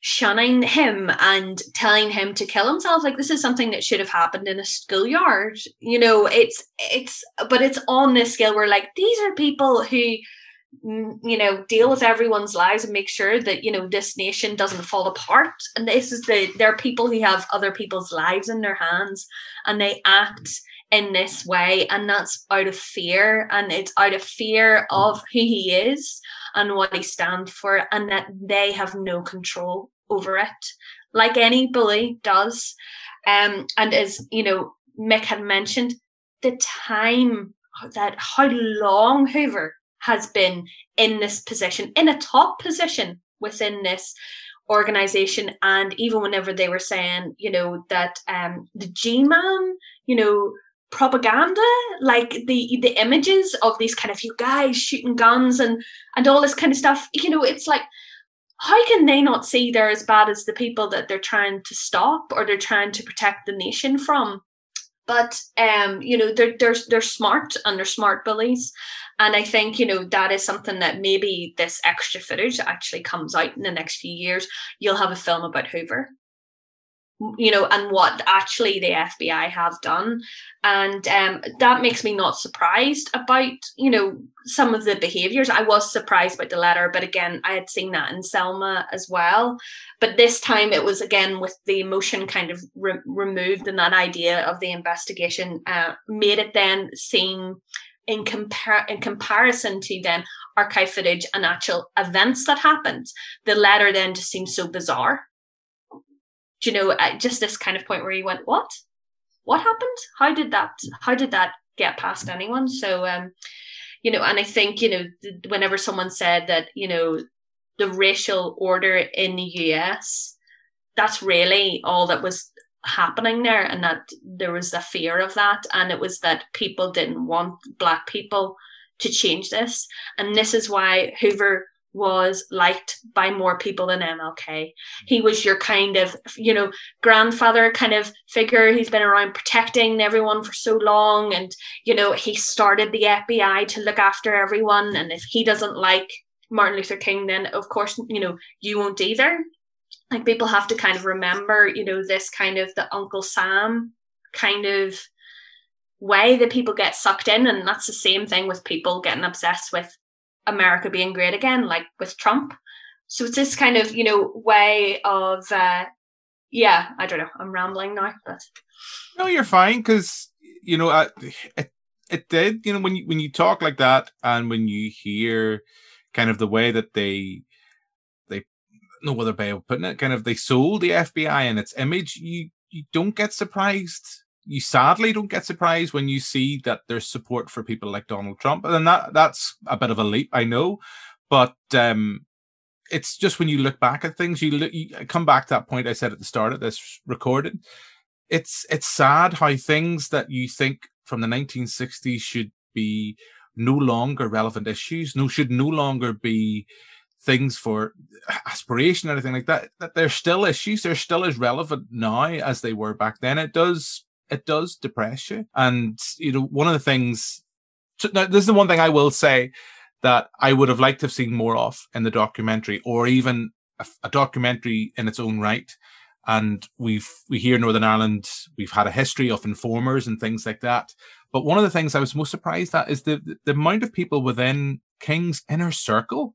shunning him and telling him to kill himself. Like this is something that should have happened in a schoolyard you know it's it's but it's on this scale where like these are people who mm, you know deal with everyone's lives and make sure that you know this nation doesn't fall apart. And this is the there are people who have other people's lives in their hands and they act in this way and that's out of fear. And it's out of fear of who he is and what he stands for and that they have no control over it like any bully does. Um and as you know mick had mentioned the time that how long hoover has been in this position in a top position within this organization. And even whenever they were saying you know that um the g-man you know propaganda like the the images of these kind of you guys shooting guns and and all this kind of stuff you know it's like how can they not see they're as bad as the people that they're trying to stop or they're trying to protect the nation from? But um you know they're they're they're smart and they're smart bullies. And i think you know that is something that maybe this extra footage actually comes out in the next few years you'll have a film about hoover you know, and what actually the FBI have done. And um, that makes me not surprised about, you know, some of the behaviors. I was surprised about the letter, but again, I had seen that in Selma as well. But this time it was again with the emotion kind of re- removed and that idea of the investigation uh, made it then seem in compare in comparison to then archive footage and actual events that happened the letter then just seems so bizarre you know, just this kind of point where you went, what? What happened? How did that? How did that get past anyone? So, um, you know, and I think you know, whenever someone said that, you know, the racial order in the US, that's really all that was happening there, and that there was a fear of that, and it was that people didn't want black people to change this, and this is why Hoover was liked by more people than MLK. Mm-hmm. He was your kind of, you know, grandfather kind of figure. He's been around protecting everyone for so long. And, you know, he started the FBI to look after everyone. And if he doesn't like Martin Luther King, then of course, you know, you won't either. Like people have to kind of remember, you know, this kind of the Uncle Sam kind of way that people get sucked in. And that's the same thing with people getting obsessed with America being great again, like with Trump. So it's this kind of, you know, way of, uh, yeah, I don't know. I'm rambling now, but no, you're fine because you know I, it it did. You know, when you when you talk like that, and when you hear kind of the way that they they no other way of putting it, kind of they sold the FBI and its image, you you don't get surprised you sadly don't get surprised when you see that there's support for people like Donald Trump, and that that's a bit of a leap, I know, but um, it's just when you look back at things, you, look, you come back to that point I said at the start of this recording. It's it's sad how things that you think from the 1960s should be no longer relevant issues, no should no longer be things for aspiration or anything like that that they're still issues they're still as relevant now as they were back then it does it does depress you. And, you know, one of the things, now, this is the one thing I will say that I would have liked to have seen more of in the documentary, or even a, a documentary in its own right. And we've, we here in Northern Ireland, we've had a history of informers and things like that. But one of the things I was most surprised at is the, the amount of people within King's inner circle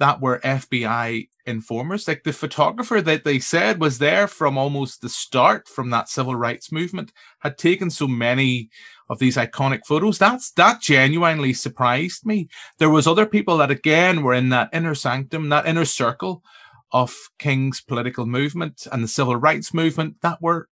that were FBI informers. Like the photographer that they said was there from almost the start from that civil rights movement had taken so many of these iconic photos. That's that genuinely surprised me. There was other people that again were in that inner sanctum, that inner circle of King's political movement and the civil rights movement that were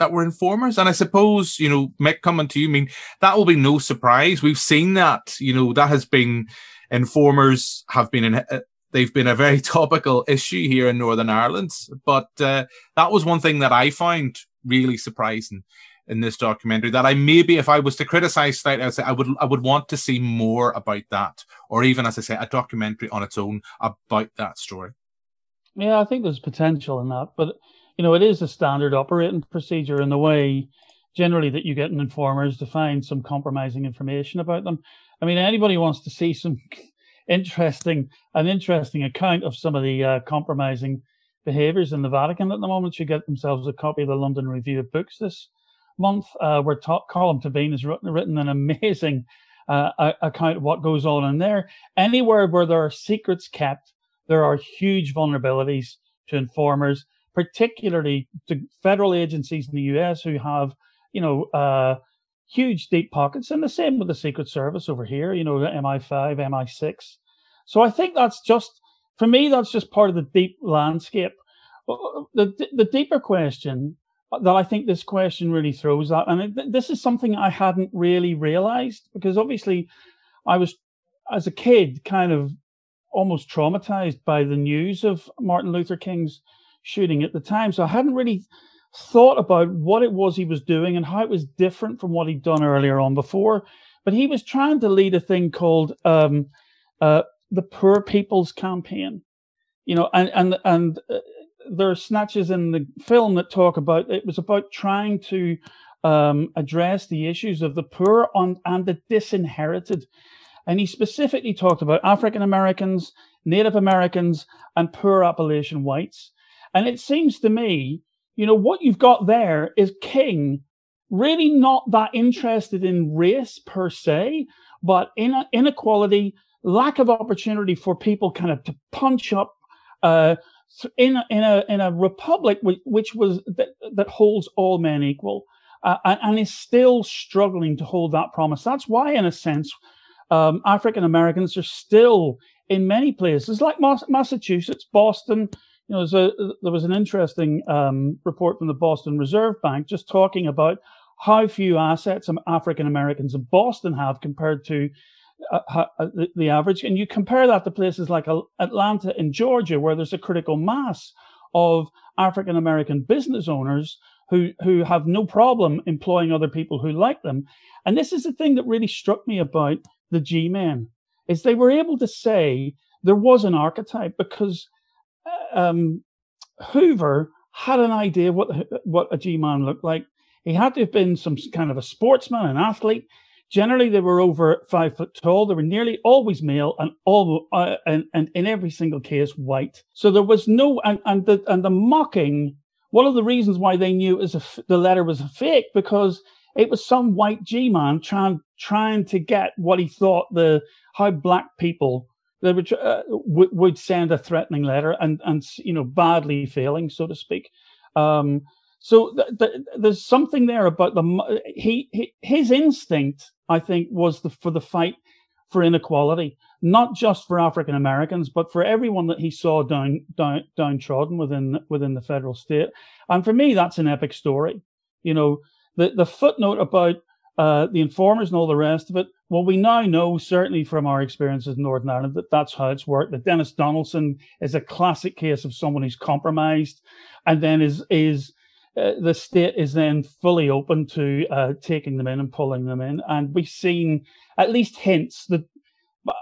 that were informers. And I suppose, you know, Mick coming to you, I mean, that will be no surprise. We've seen that, you know, that has been informers have been in uh, they've been a very topical issue here in Northern Ireland. But uh, that was one thing that I found really surprising in this documentary. That I maybe, if I was to criticize slightly, I'd say I would I would want to see more about that, or even as I say, a documentary on its own about that story. Yeah, I think there's potential in that, but you know, it is a standard operating procedure in the way generally that you get in informers to find some compromising information about them. I mean, anybody wants to see some interesting, an interesting account of some of the uh, compromising behaviors in the Vatican at the moment should get themselves a copy of the London Review of Books this month, uh, where ta- Colm Tóibín has written, written an amazing uh, account of what goes on in there. Anywhere where there are secrets kept, there are huge vulnerabilities to informers, particularly to federal agencies in the US who have, you know, uh, huge deep pockets, and the same with the Secret Service over here, you know, MI5, MI6. So I think that's just, for me, that's just part of the deep landscape. Uh, the, the deeper question that I think this question really throws at, and this is something I hadn't really realized because obviously I was, as a kid, kind of almost traumatized by the news of Martin Luther King's shooting at the time. So I hadn't really thought about what it was he was doing and how it was different from what he'd done earlier on before. But he was trying to lead a thing called um, uh, the Poor People's Campaign, you know, and and and uh, there are snatches in the film that talk about it was about trying to um, address the issues of the poor on, and the disinherited. And he specifically talked about African Americans, Native Americans, and poor Appalachian whites. And it seems to me, you know, what you've got there is King really not that interested in race per se, but in inequality, lack of opportunity for people kind of to punch up uh, in a, in a in a republic which, which was that, that holds all men equal uh, and, and, is still struggling to hold that promise. That's why, in a sense, um, African Americans are still in many places like Massachusetts, Boston. You know, a, there was an interesting um, report from the Boston Reserve Bank just talking about how few assets African Americans in Boston have compared to uh, uh, the, the, average. And you compare that to places like Atlanta in Georgia, where there's a critical mass of African American business owners who who have no problem employing other people who like them. And this is the thing that really struck me about the G-men is they were able to say there was an archetype because uh, um, Hoover had an idea what what a G-man looked like. He had to have been some kind of a sportsman, an athlete. Generally, they were over five foot tall. They were nearly always male, and all uh, and, and in every single case white. So there was no and and the and the mocking. One of the reasons why they knew is the letter was a fake because it was some white G man trying trying to get what he thought the how black people they would uh, would send a threatening letter and and you know badly failing so to speak. Um, so th- th- there's something there about the he, he his instinct I think, was the, for the fight for inequality, not just for African Americans, but for everyone that he saw down, down downtrodden within within the federal state. And for me, that's an epic story. You know, the the footnote about uh, the informers and all the rest of it. Well, we now know certainly from our experiences in Northern Ireland that that's how it's worked. That Denis Donaldson is a classic case of someone who's compromised, and then is is uh, the state is then fully open to uh, taking them in and pulling them in. And we've seen at least hints that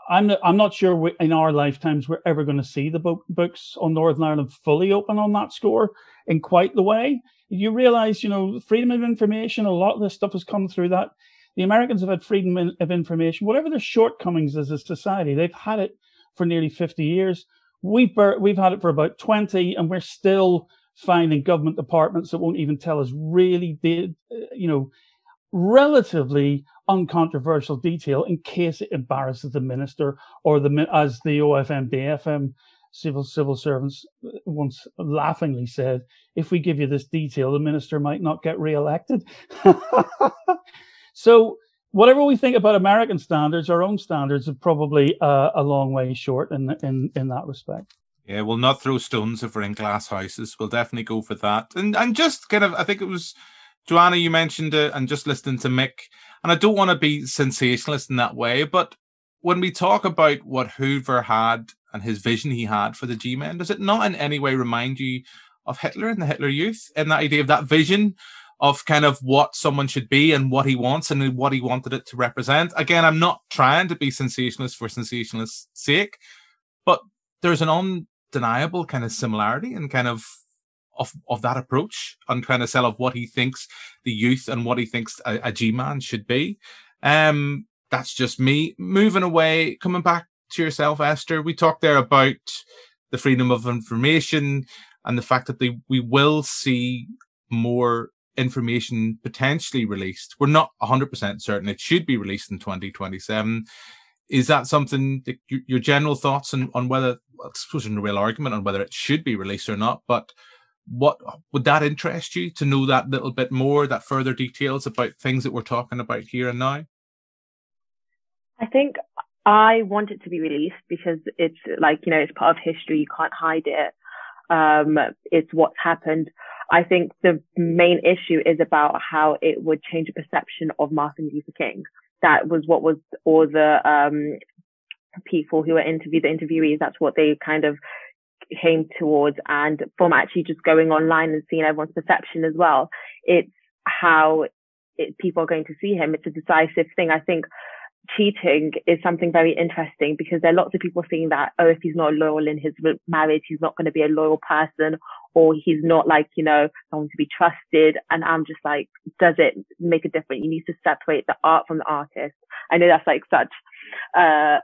I'm not, I'm not sure we, in our lifetimes we're ever going to see the bo- books on Northern Ireland fully open on that score in quite the way. You realize, you know, freedom of information, a lot of this stuff has come through that. The Americans have had freedom of information, whatever their shortcomings as a society, they've had it for nearly 50 years. We've, we've had it for about 20, and we're still finding government departments that won't even tell us really did, uh, you know, relatively uncontroversial detail in case it embarrasses the minister or the as the OFM DFM civil civil servants uh, once laughingly said, if we give you this detail, the minister might not get re-elected. so whatever we think about American standards, our own standards are probably uh, a long way short in in in that respect. Yeah, we'll not throw stones if we're in glass houses. We'll definitely go for that. And and just kind of, I think it was Joanna, you mentioned it, and just listening to Mick. And I don't want to be sensationalist in that way, but when we talk about what Hoover had and his vision he had for the G Men, does it not in any way remind you of Hitler and the Hitler Youth and that idea of that vision of kind of what someone should be and what he wants and what he wanted it to represent? Again, I'm not trying to be sensationalist for sensationalist's sake, but there's an undeniable kind of similarity and kind of of of that approach on trying to sell of what he thinks the youth and what he thinks a, a G man should be. Um, that's just me moving away, coming back to yourself, Esther. We talked there about the freedom of information and the fact that they, we will see more information potentially released. We're not 100% certain it should be released in 2027. Is that something that your, your general thoughts on, on whether, well, I suppose, a real argument on whether it should be released or not, but what would that interest you to know that little bit more, that further details about things that we're talking about here and now? I think I want it to be released because it's like, you know, it's part of history. You can't hide it. Um, it's what's happened. I think the main issue is about how it would change the perception of Martin Luther King. That was what was all the, um, people who were interviewed, the interviewees, that's what they kind of came towards. And from actually just going online and seeing everyone's perception as well, it's how it, people are going to see him. It's a decisive thing. I think cheating is something very interesting because there are lots of people saying that, oh, if he's not loyal in his marriage, he's not going to be a loyal person or he's not like, you know, someone to be trusted. And I'm just like, does it make a difference? You need to separate the art from the artist. I know that's like such, uh,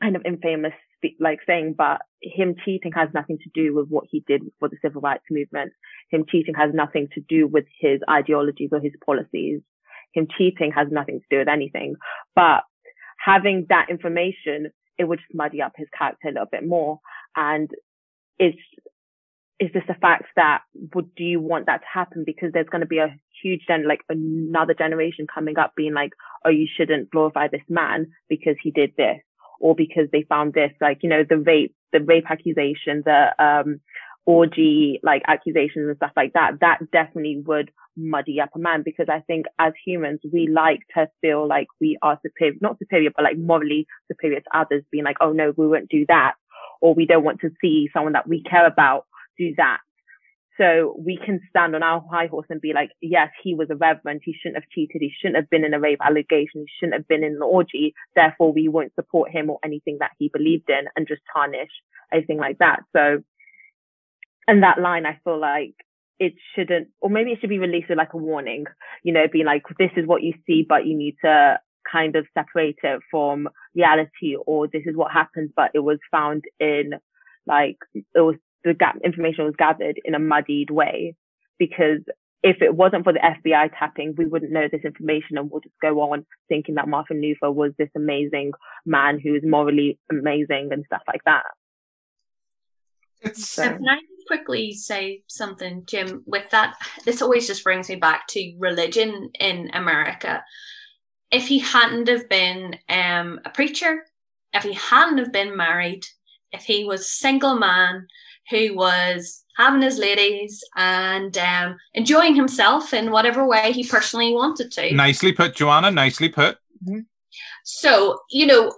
kind of infamous like saying, but him cheating has nothing to do with what he did for the civil rights movement. Him cheating has nothing to do with his ideologies or his policies him cheating has nothing to do with anything. But having that information, it would just muddy up his character a little bit more. And it's, is this a fact that would do you want that to happen? Because there's going to be a huge gen, like another generation coming up being like, oh, you shouldn't glorify this man because he did this or because they found this, like, you know, the rape, the rape accusation, the, um, orgy, like accusations and stuff like that. That definitely would muddy up a man because I think as humans, we like to feel like we are superior, not superior, but like morally superior to others being like, oh no, we won't do that. Or we don't want to see someone that we care about do that. So we can stand on our high horse and be like, yes, he was a reverend. He shouldn't have cheated. He shouldn't have been in a rape allegation. He shouldn't have been in an orgy. Therefore, we won't support him or anything that he believed in and just tarnish anything like that. So, and that line, I feel like it shouldn't, or maybe it should be released with like a warning, you know, being like, this is what you see, but you need to kind of separate it from reality, or this is what happens, but it was found in like, it was the gap information was gathered in a muddied way because if it wasn't for the FBI tapping, we wouldn't know this information and we'll just go on thinking that Martin Luther was this amazing man who was morally amazing and stuff like that. It's so. Can I quickly say something, Jim? With that, this always just brings me back to religion in America. If he hadn't have been um, a preacher, if he hadn't have been married, if he was single man who was having his ladies and um, enjoying himself in whatever way he personally wanted to. Nicely put, Joanna. Nicely put. Mm-hmm. So, you know,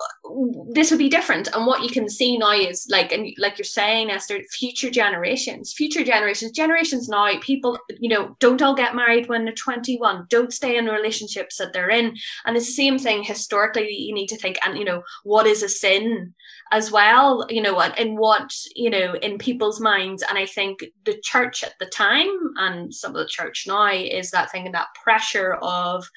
this would be different. And what you can see now is like, and like you're saying, Esther, future generations, future generations, generations now, people, you know, don't all get married when they're 21, don't stay in relationships that they're in. And it's the same thing historically, you need to think, and, you know, what is a sin as well, you know, and what, you know, in people's minds. And I think the church at the time and some of the church now is that thing and that pressure of,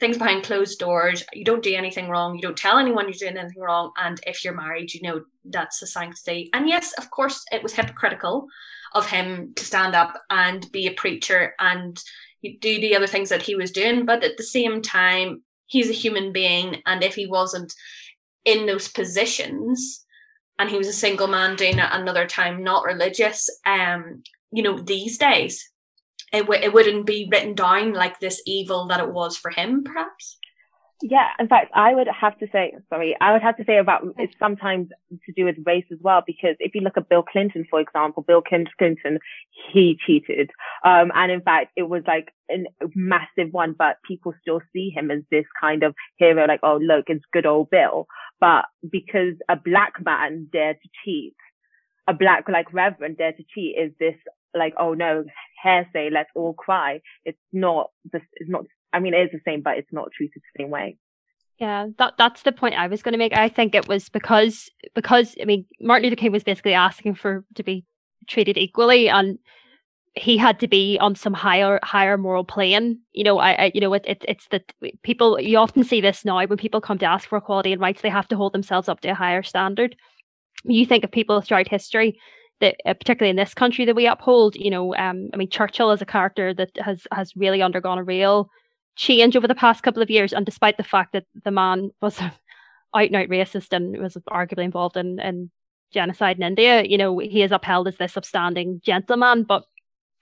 things behind closed doors. You don't do anything wrong. You don't tell anyone you're doing anything wrong. And if you're married, you know that's the sanctity. And yes, of course, it was hypocritical of him to stand up and be a preacher and do the other things that he was doing. But at the same time, he's a human being. And if he wasn't in those positions and he was a single man doing it another time, not religious, um, you know, these days, it, w- it wouldn't be written down like this evil that it was for him, perhaps. Yeah, in fact, I would have to say, sorry, I would have to say about it's sometimes to do with race as well, because if you look at Bill Clinton, for example, Bill Clinton, he cheated. Um, and in fact, it was like a massive one, but people still see him as this kind of hero, like, oh, look, it's good old Bill. But because a black man dared to cheat, a black, like, reverend dared to cheat is this like, oh no, hearsay, let's all cry. It's not this, it's not, I mean, it is the same, but it's not treated the same way. Yeah, that that's the point I was going to make. I think it was because because I mean Martin Luther King was basically asking for to be treated equally, and he had to be on some higher higher moral plane. You know, I, I you know it, it it's that people you often see this now when people come to ask for equality and rights, they have to hold themselves up to a higher standard. You think of people throughout history that uh, particularly in this country that we uphold. You know, um, I mean, Churchill is a character that has has really undergone a real change over the past couple of years, and despite the fact that the man was out and out racist and was arguably involved in, in genocide in India, you know, he is upheld as this upstanding gentleman, but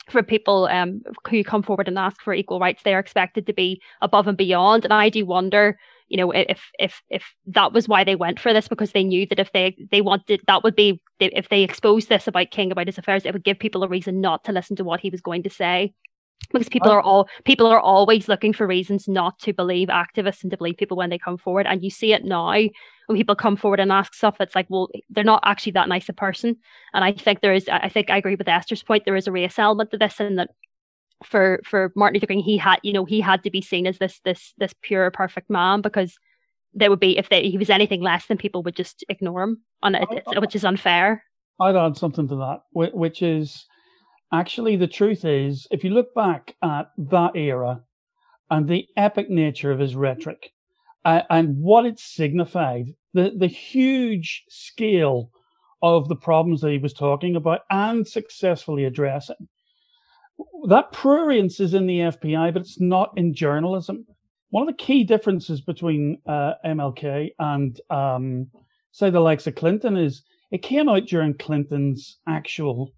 for people um, who come forward and ask for equal rights, they are expected to be above and beyond. And I do wonder, you know, if if if that was why they went for this, because they knew that if they they wanted, that would be if they exposed this about King about his affairs, it would give people a reason not to listen to what he was going to say because people are all people are always looking for reasons not to believe activists and to believe people when they come forward and you see it now when people come forward and ask stuff it's like well they're not actually that nice a person. And i think there is i think i agree with esther's point there is a race element to this and that for for martin luther king he had you know he had to be seen as this this this pure perfect man because there would be if they, he was anything less than people would just ignore him and it, which is unfair. I'd add something to that which is Actually, the truth is, if you look back at that era and the epic nature of his rhetoric uh, and what it signified, the, the huge scale of the problems that he was talking about and successfully addressing, that prurience is in the FBI, but it's not in journalism. One of the key differences between uh, MLK and, um, say, the likes of Clinton is it came out during Clinton's actual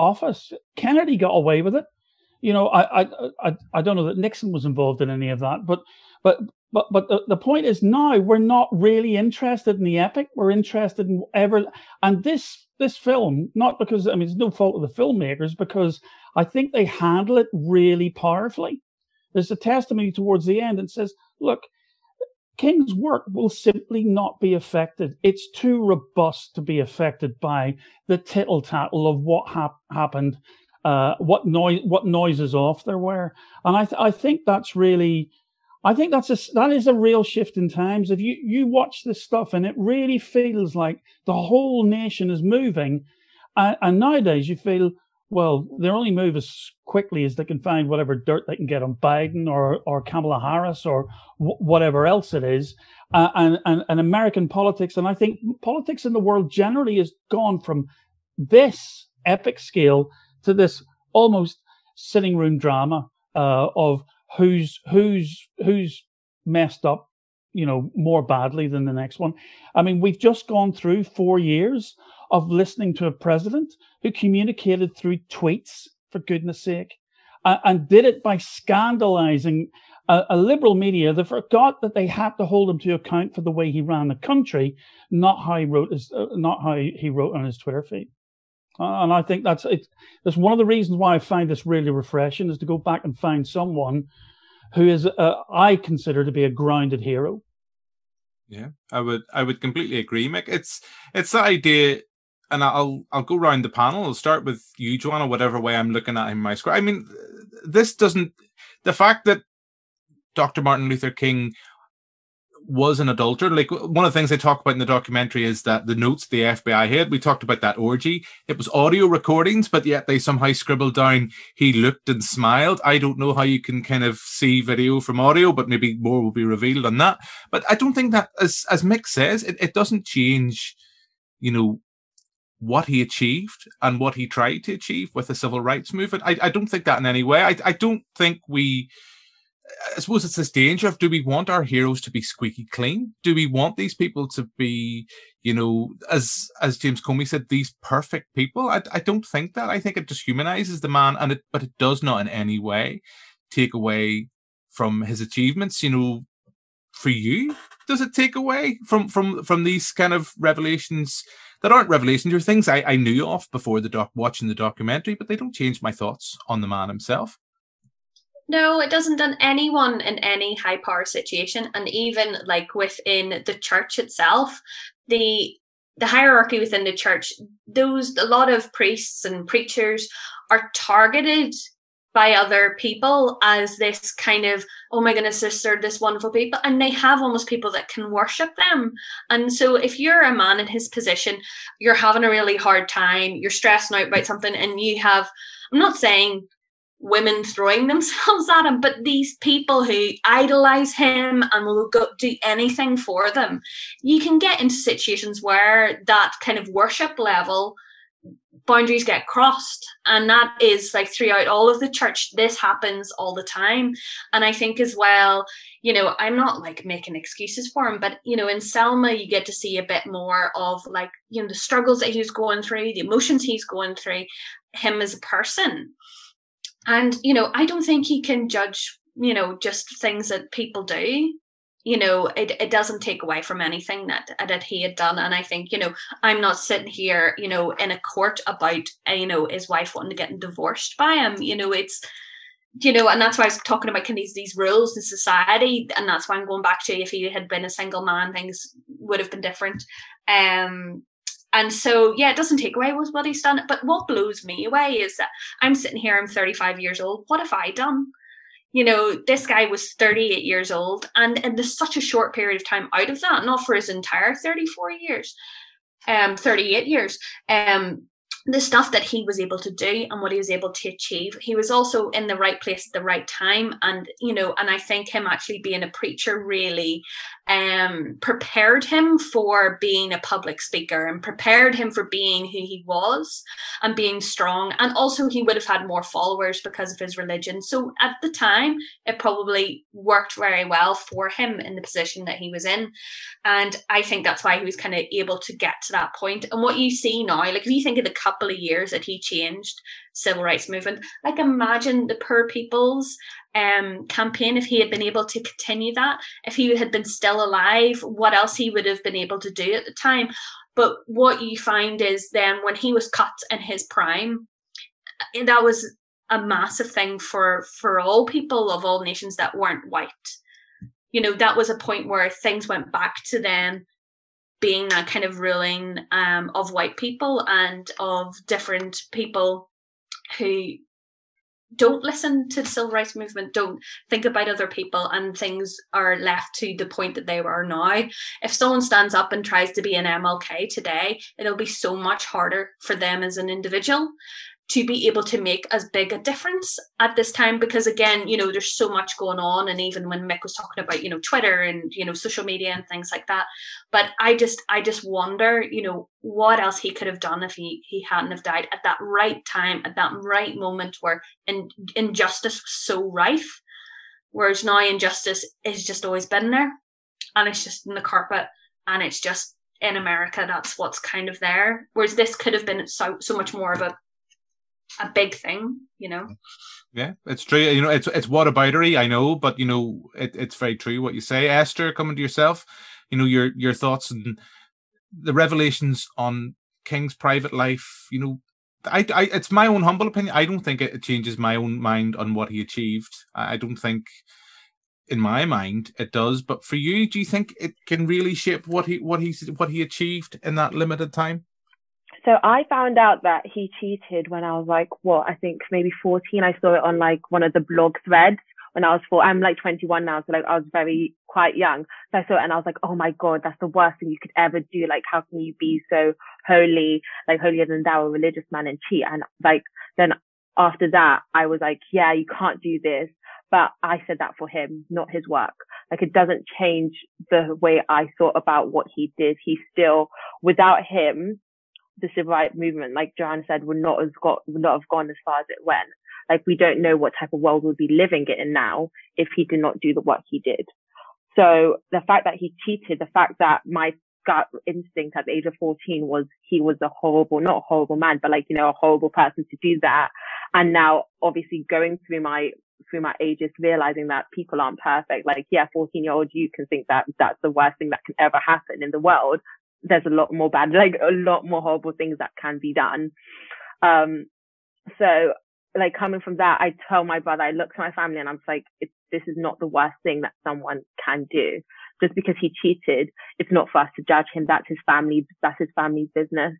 office. Kennedy got away with it. You know, I, I, I, I don't know that Nixon was involved in any of that, but, but, but, but the, the point is now we're not really interested in the epic. We're interested in ever, and this, this film, not because, I mean, it's no fault of the filmmakers, because I think they handle it really powerfully. There's a testimony towards the end and says, look, King's work will simply not be affected. It's too robust to be affected by the tittle tattle of what hap- happened, uh, what noise, what noises off there were, and I, th- I think that's really, I think that's a that is a real shift in times. If you you watch this stuff and it really feels like the whole nation is moving, and, and nowadays you feel well, they only move as quickly as they can find whatever dirt they can get on Biden or, or Kamala Harris or w- whatever else it is. Uh, and, and, and American politics, and I think politics in the world generally has gone from this epic scale to this almost sitting room drama uh, of who's who's who's messed up, you know, more badly than the next one. I mean, we've just gone through four years of listening to a president who communicated through tweets, for goodness sake, uh, and did it by scandalizing a, a, liberal media that forgot that they had to hold him to account for the way he ran the country, not how he wrote his, uh, not how he wrote on his Twitter feed. And I think that's it. That's one of the reasons why I find this really refreshing is to go back and find someone who is, uh, I consider to be a grounded hero. Yeah, I would, I would completely agree, Mick. It's, it's the idea and I'll I'll go around the panel. I'll start with you, Joanna, whatever way I'm looking at in my script. I mean, this doesn't the fact that Dr. Martin Luther King was an adulterer. Like one of the things they talk about in the documentary is that the notes the FBI had. We talked about that orgy. It was audio recordings, but yet they somehow scribbled down he looked and smiled. I don't know how you can kind of see video from audio, but maybe more will be revealed on that. But I don't think that, as as Mick says, it, it doesn't change. You know what he achieved and what he tried to achieve with the civil rights movement. I, I don't think that in any way. I, I don't think we. I suppose it's this danger of do we want our heroes to be squeaky clean? Do we want these people to be, you know, as as James Comey said, these perfect people? I, I don't think that. I think it dehumanizes the man, and it but it does not in any way take away from his achievements. You know, for you, does it take away from from from these kind of revelations that aren't revelations. They're things I, I knew of before the doc watching the documentary, but they don't change my thoughts on the man himself. No, it doesn't done anyone in any high power situation, and even like within the church itself, the the hierarchy within the church, those a lot of priests and preachers are targeted by other people as this kind of oh my goodness sister this wonderful people and they have almost people that can worship them. And so if you're a man in his position you're having a really hard time you're stressing out about something and you have i'm not saying women throwing themselves at him but these people who idolize him and will go do anything for them you can get into situations where that kind of worship level boundaries get crossed and that is like throughout all of the church this happens all the time. And i think as well you know i'm not like making excuses for him but you know in selma you get to see a bit more of like you know the struggles that he's going through the emotions he's going through him as a person. And you know i don't think he can judge you know just things that people do you know it, it doesn't take away from anything that that he had done. And i think you know i'm not sitting here you know in a court about uh, you know his wife wanting to get divorced by him. You know it's you know and that's why i was talking about kind of these, these rules in society and that's why i'm going back to if he had been a single man things would have been different. Um and so yeah it doesn't take away with what he's done but what blows me away is that i'm sitting here i'm 35 years old. What have i done you know, this guy was 38 years old, and, there's such a short period of time out of that, not for his entire 34 years, um, 38 years. Um, the stuff that he was able to do and what he was able to achieve. He was also in the right place at the right time and you know and i think him actually being a preacher really um prepared him for being a public speaker and prepared him for being who he was and being strong. And also he would have had more followers because of his religion. So at the time it probably worked very well for him in the position that he was in. And i think that's why he was kind of able to get to that point. And what you see now like if you think of the couple of years that he changed civil rights movement. Like imagine the poor people's um campaign if he had been able to continue that, if he had been still alive, what else he would have been able to do at the time. But what you find is then when he was cut in his prime, eh, that was a massive thing for for all people of all nations that weren't white. You know, that was a point where things went back to then being that kind of ruling um, of white people and of different people who don't listen to the civil rights movement, don't think about other people, and things are left to the point that they are now. If someone stands up and tries to be an MLK today, it'll be so much harder for them as an individual to be able to make as big a difference at this time because again you know there's so much going on. And even when mick was talking about you know twitter and you know social media and things like that. But i just i just wonder you know what else he could have done if he he hadn't have died at that right time at that right moment where in, injustice was so rife. Whereas now injustice has just always been there and it's just in the carpet and it's just in america that's what's kind of there. Whereas this could have been so so much more of a a big thing, you know. Yeah, it's true. You know, it's it's whataboutery, I know, but you know, it, it's very true what you say. Esther, coming to yourself, you know, your your thoughts and the revelations on King's private life, you know, I, I it's my own humble opinion. I don't think it changes my own mind on what he achieved. I don't think in my mind it does. But for you, do you think it can really shape what he what he what he achieved in that limited time? So I found out that he cheated when I was like, what, I think maybe 14. I saw it on like one of the blog threads when I was four. I'm like 21 now. So like I was very quite young. So I saw it and I was like, oh my God, that's the worst thing you could ever do. Like, how can you be so holy, like holier than thou, a religious man and cheat? And like, then after that, I was like, yeah, you can't do this. But I said that for him, not his work. Like it doesn't change the way I thought about what he did. He still, without him, the civil rights movement, like Joanna said, would not have got would not have gone as far as it went. Like we don't know what type of world we'd be living in now if he did not do the work he did. So the fact that he cheated, the fact that my gut instinct at the age of 14 was he was a horrible, not a horrible man, but like, you know, a horrible person to do that. And now obviously going through my, through my ages, realizing that people aren't perfect. Like, yeah, 14 year old you can think that that's the worst thing that can ever happen in the world there's a lot more bad, like a lot more horrible things that can be done. Um, so like coming from that, I tell my brother, I look to my family and I'm like, this is not the worst thing that someone can do. Just because he cheated, it's not for us to judge him. That's his family, that's his family's business.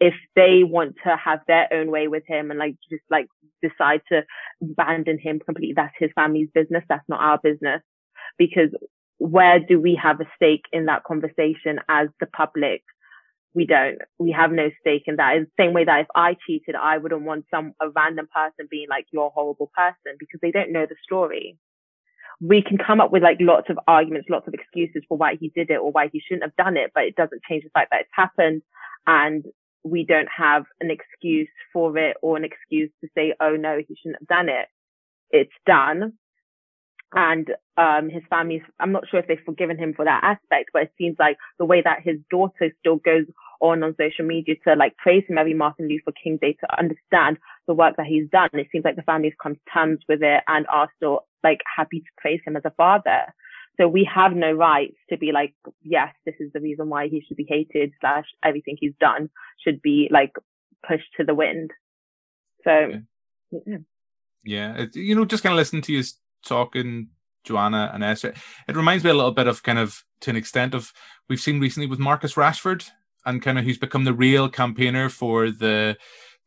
If they want to have their own way with him and like just like decide to abandon him completely, that's his family's business. That's not our business. Because where do we have a stake in that conversation as the public? We don't. We have no stake in that. In the same way that if I cheated, I wouldn't want some a random person being like, "You're a horrible person," because they don't know the story. We can come up with like lots of arguments, lots of excuses for why he did it or why he shouldn't have done it, but it doesn't change the fact that it's happened. And we don't have an excuse for it or an excuse to say, oh no, he shouldn't have done it. It's done. And um, his family, I'm not sure if they've forgiven him for that aspect, but it seems like the way that his daughter still goes on on social media to like praise him every Martin Luther King Day to understand the work that he's done. It seems like the family's come to terms with it and are still like happy to praise him as a father. So we have no right to be like, yes, this is the reason why he should be hated slash everything he's done should be like pushed to the wind. So, yeah. Yeah. You know, just kind of listen to you talking, Joanna and Esther. It reminds me a little bit of kind of, to an extent of, we've seen recently with Marcus Rashford and kind of who's become the real campaigner for the,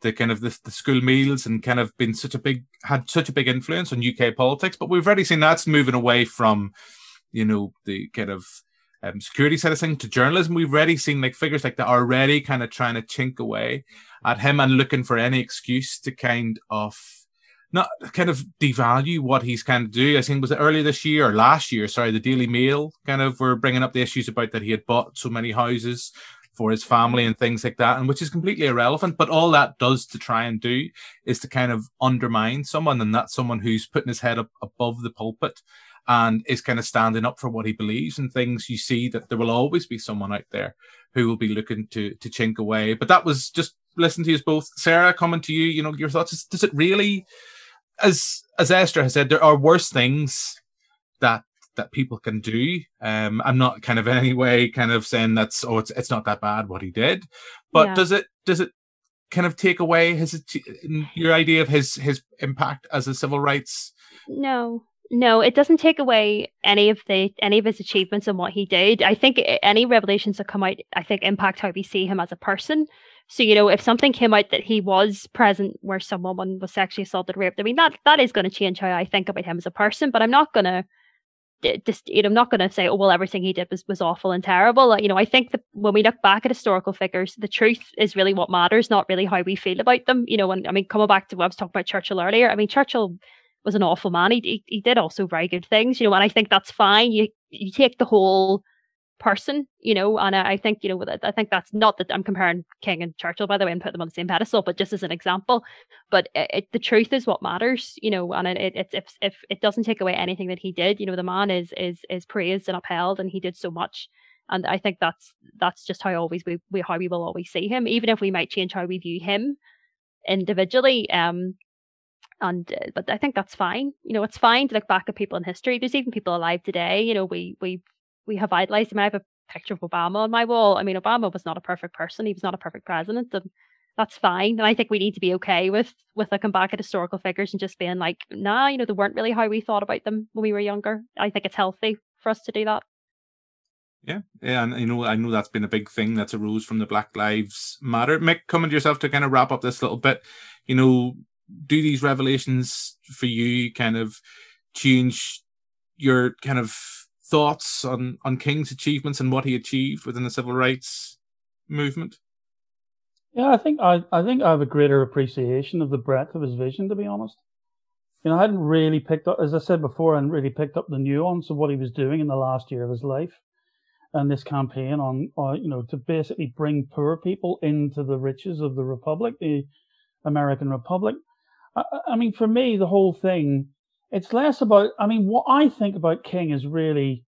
the kind of the, the, school meals and kind of been such a big had such a big influence on UK politics. But we've already seen that's moving away from you know, the kind of um, security side of things to journalism. We've already seen like figures like that already kind of trying to chink away at him and looking for any excuse to kind of not kind of devalue what he's kind of do. I think was it earlier this year or last year? Sorry, the Daily Mail kind of were bringing up the issues about that he had bought so many houses for his family and things like that, and which is completely irrelevant. But all that does to try and do is to kind of undermine someone, and that's someone who's putting his head up above the pulpit and is kind of standing up for what he believes and things, you see that there will always be someone out there who will be looking to to chink away. But that was just listening to you both. Sarah, coming to you, you know, your thoughts. Does it really, as as Esther has said, there are worse things that that people can do. Um, I'm not kind of in any way kind of saying that's oh it's it's not that bad what he did, but yeah. does it does it kind of take away his your idea of his his impact as a civil rights? No, no, it doesn't take away any of the any of his achievements and what he did. I think any revelations that come out, I think, impact how we see him as a person. So you know, if something came out that he was present where someone was sexually assaulted, raped, I mean that that is going to change how I think about him as a person. But I'm not going to just you know, I'm not going to say, oh well, everything he did was was awful and terrible. You know, I think that when we look back at historical figures, the truth is really what matters, not really how we feel about them. You know, and I mean, coming back to what I was talking about Churchill earlier, I mean, Churchill was an awful man. He, he, he did also very good things, you know, and I think that's fine. You you take the whole person, you know, and I, think you know I think that's not that I'm comparing King and Churchill by the way and put them on the same pedestal, but just as an example. But it, it, the truth is what matters, you know, and it, it it's if if it doesn't take away anything that he did, you know, the man is is is praised and upheld, and he did so much. And I think that's that's just how always we, we how we will always see him, even if we might change how we view him individually. Um, and uh, but I think that's fine. You know, it's fine to look back at people in history. There's even people alive today. You know, we we we have idolized. Mean, I have a picture of Obama on my wall. I mean, Obama was not a perfect person. He was not a perfect president, and that's fine. And I think we need to be okay with with looking back at historical figures and just being like, nah, you know, they weren't really how we thought about them when we were younger. I think it's healthy for us to do that. Yeah, yeah, and you know, I know that's been a big thing that's arose from the Black Lives Matter. Mick, coming to yourself to kind of wrap up this little bit, you know, do these revelations for you kind of change your kind of thoughts on on King's achievements and what he achieved within the civil rights movement? Yeah, I think I, I think I have a greater appreciation of the breadth of his vision, to be honest. You know, I hadn't really picked up, as I said before, I hadn't really picked up the nuance of what he was doing in the last year of his life, and this campaign on, uh, you know, to basically bring poor people into the riches of the republic, the American Republic. I, I mean, for me, the whole thing, it's less about, I mean, what I think about King is really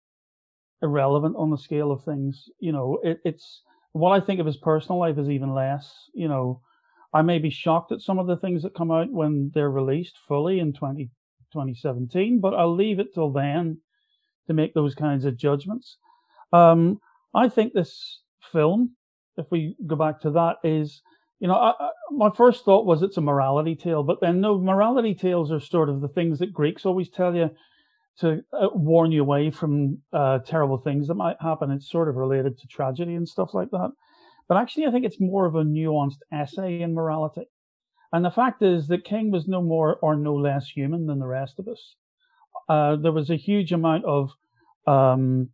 irrelevant on the scale of things. You know, it, it's what I think of his personal life is even less. You know, I may be shocked at some of the things that come out when they're released fully in 20, 2017, but I'll leave it till then to make those kinds of judgments. Um, I think this film, if we go back to that, is you know, I, I, my first thought was it's a morality tale, but then no, morality tales are sort of the things that Greeks always tell you to uh, warn you away from uh, terrible things that might happen. It's sort of related to tragedy and stuff like that. But actually, I think it's more of a nuanced essay in morality. And the fact is that King was no more or no less human than the rest of us. Uh, there was a huge amount of um,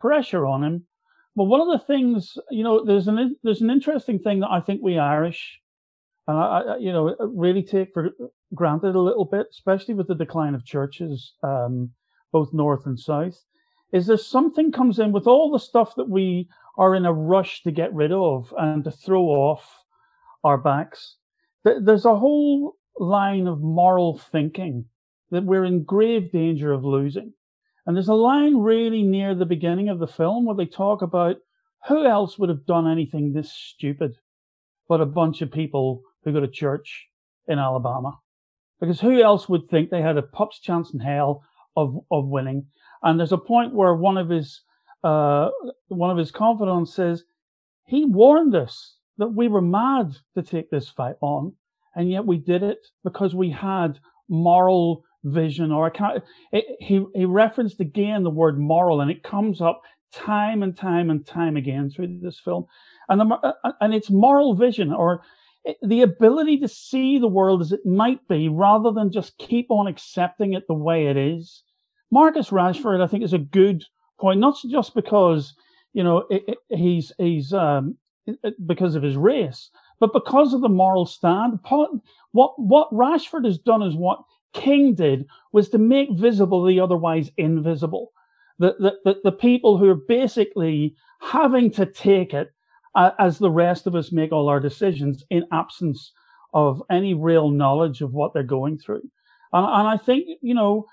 pressure on him but one of the things, you know, there's an there's an interesting thing that I think we Irish, and I, you know, really take for granted a little bit, especially with the decline of churches, um, both north and south, is there something comes in with all the stuff that we are in a rush to get rid of and to throw off our backs. There's a whole line of moral thinking that we're in grave danger of losing. And there's a line really near the beginning of the film where they talk about who else would have done anything this stupid but a bunch of people who go to church in Alabama. Because who else would think they had a pup's chance in hell of, of winning? And there's a point where one of his, uh, one of his confidants says, he warned us that we were mad to take this fight on. And yet we did it because we had moral vision or it, he, he referenced again the word moral and it comes up time and time and time again through this film. And, the, uh, uh, and it's moral vision or the ability to see the world as it might be rather than just keep on accepting it the way it is. Marcus Rashford, I think, is a good point, not just because, you know, it, it, he's, he's, um, because of his race, but because of the moral stand. What, what Rashford has done is what King did was to make visible the otherwise invisible. The, the, the, the people who are basically having to take it uh, as the rest of us make all our decisions in absence of any real knowledge of what they're going through. And, and I think, you know,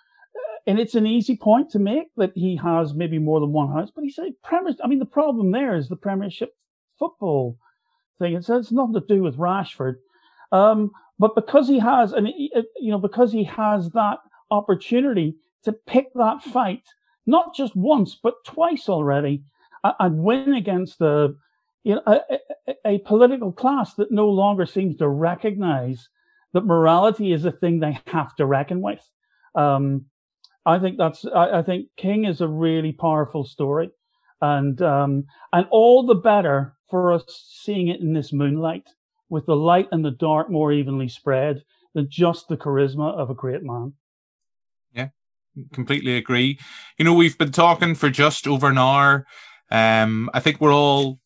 and it's an easy point to make that he has maybe more than one house, but he said Premier. I mean, the problem there is the Premiership football thing. It's, says nothing to do with Rashford. Um, but because he has, and you know, because he has that opportunity to pick that fight, not just once but twice already, and win against a, you know, a, a political class that no longer seems to recognize that morality is a thing they have to reckon with. Um, I think that's. I, I, think King is a really powerful story, and um, and all the better for us seeing it in this moonlight with the light and the dark more evenly spread than just the charisma of a great man. Yeah, completely agree. You know, we've been talking for just over an hour. Um, I think we're all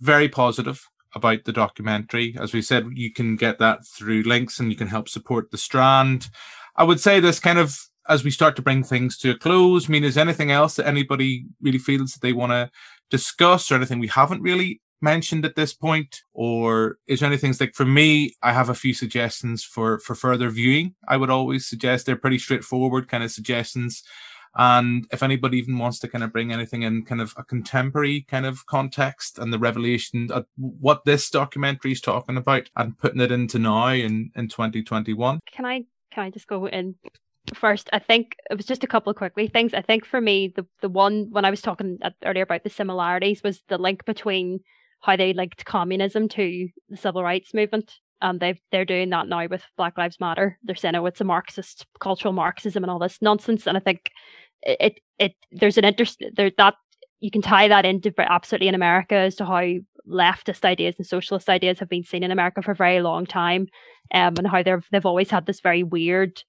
very positive about the documentary. As we said, you can get that through links and you can help support the Strand. I would say this kind of as we start to bring things to a close. I mean, is anything else that anybody really feels that they want to discuss or anything we haven't really mentioned at this point or is there anything like for me i have a few suggestions for for further viewing. I would always suggest they're pretty straightforward kind of suggestions. And if anybody even wants to kind of bring anything in kind of a contemporary kind of context and the revelation of what this documentary is talking about and putting it into now in in 2021 can i can i just go in first? I think it was just a couple of quickly things. I think for me the the one when i was talking earlier about the similarities was the link between how they linked communism to the civil rights movement. And they they're doing that now with Black Lives Matter. They're saying, oh, it's a Marxist cultural Marxism and all this nonsense. And I think it it, it there's an interest there that you can tie that into absolutely in America as to how leftist ideas and socialist ideas have been seen in America for a very long time, um, and how they've they've always had this very weird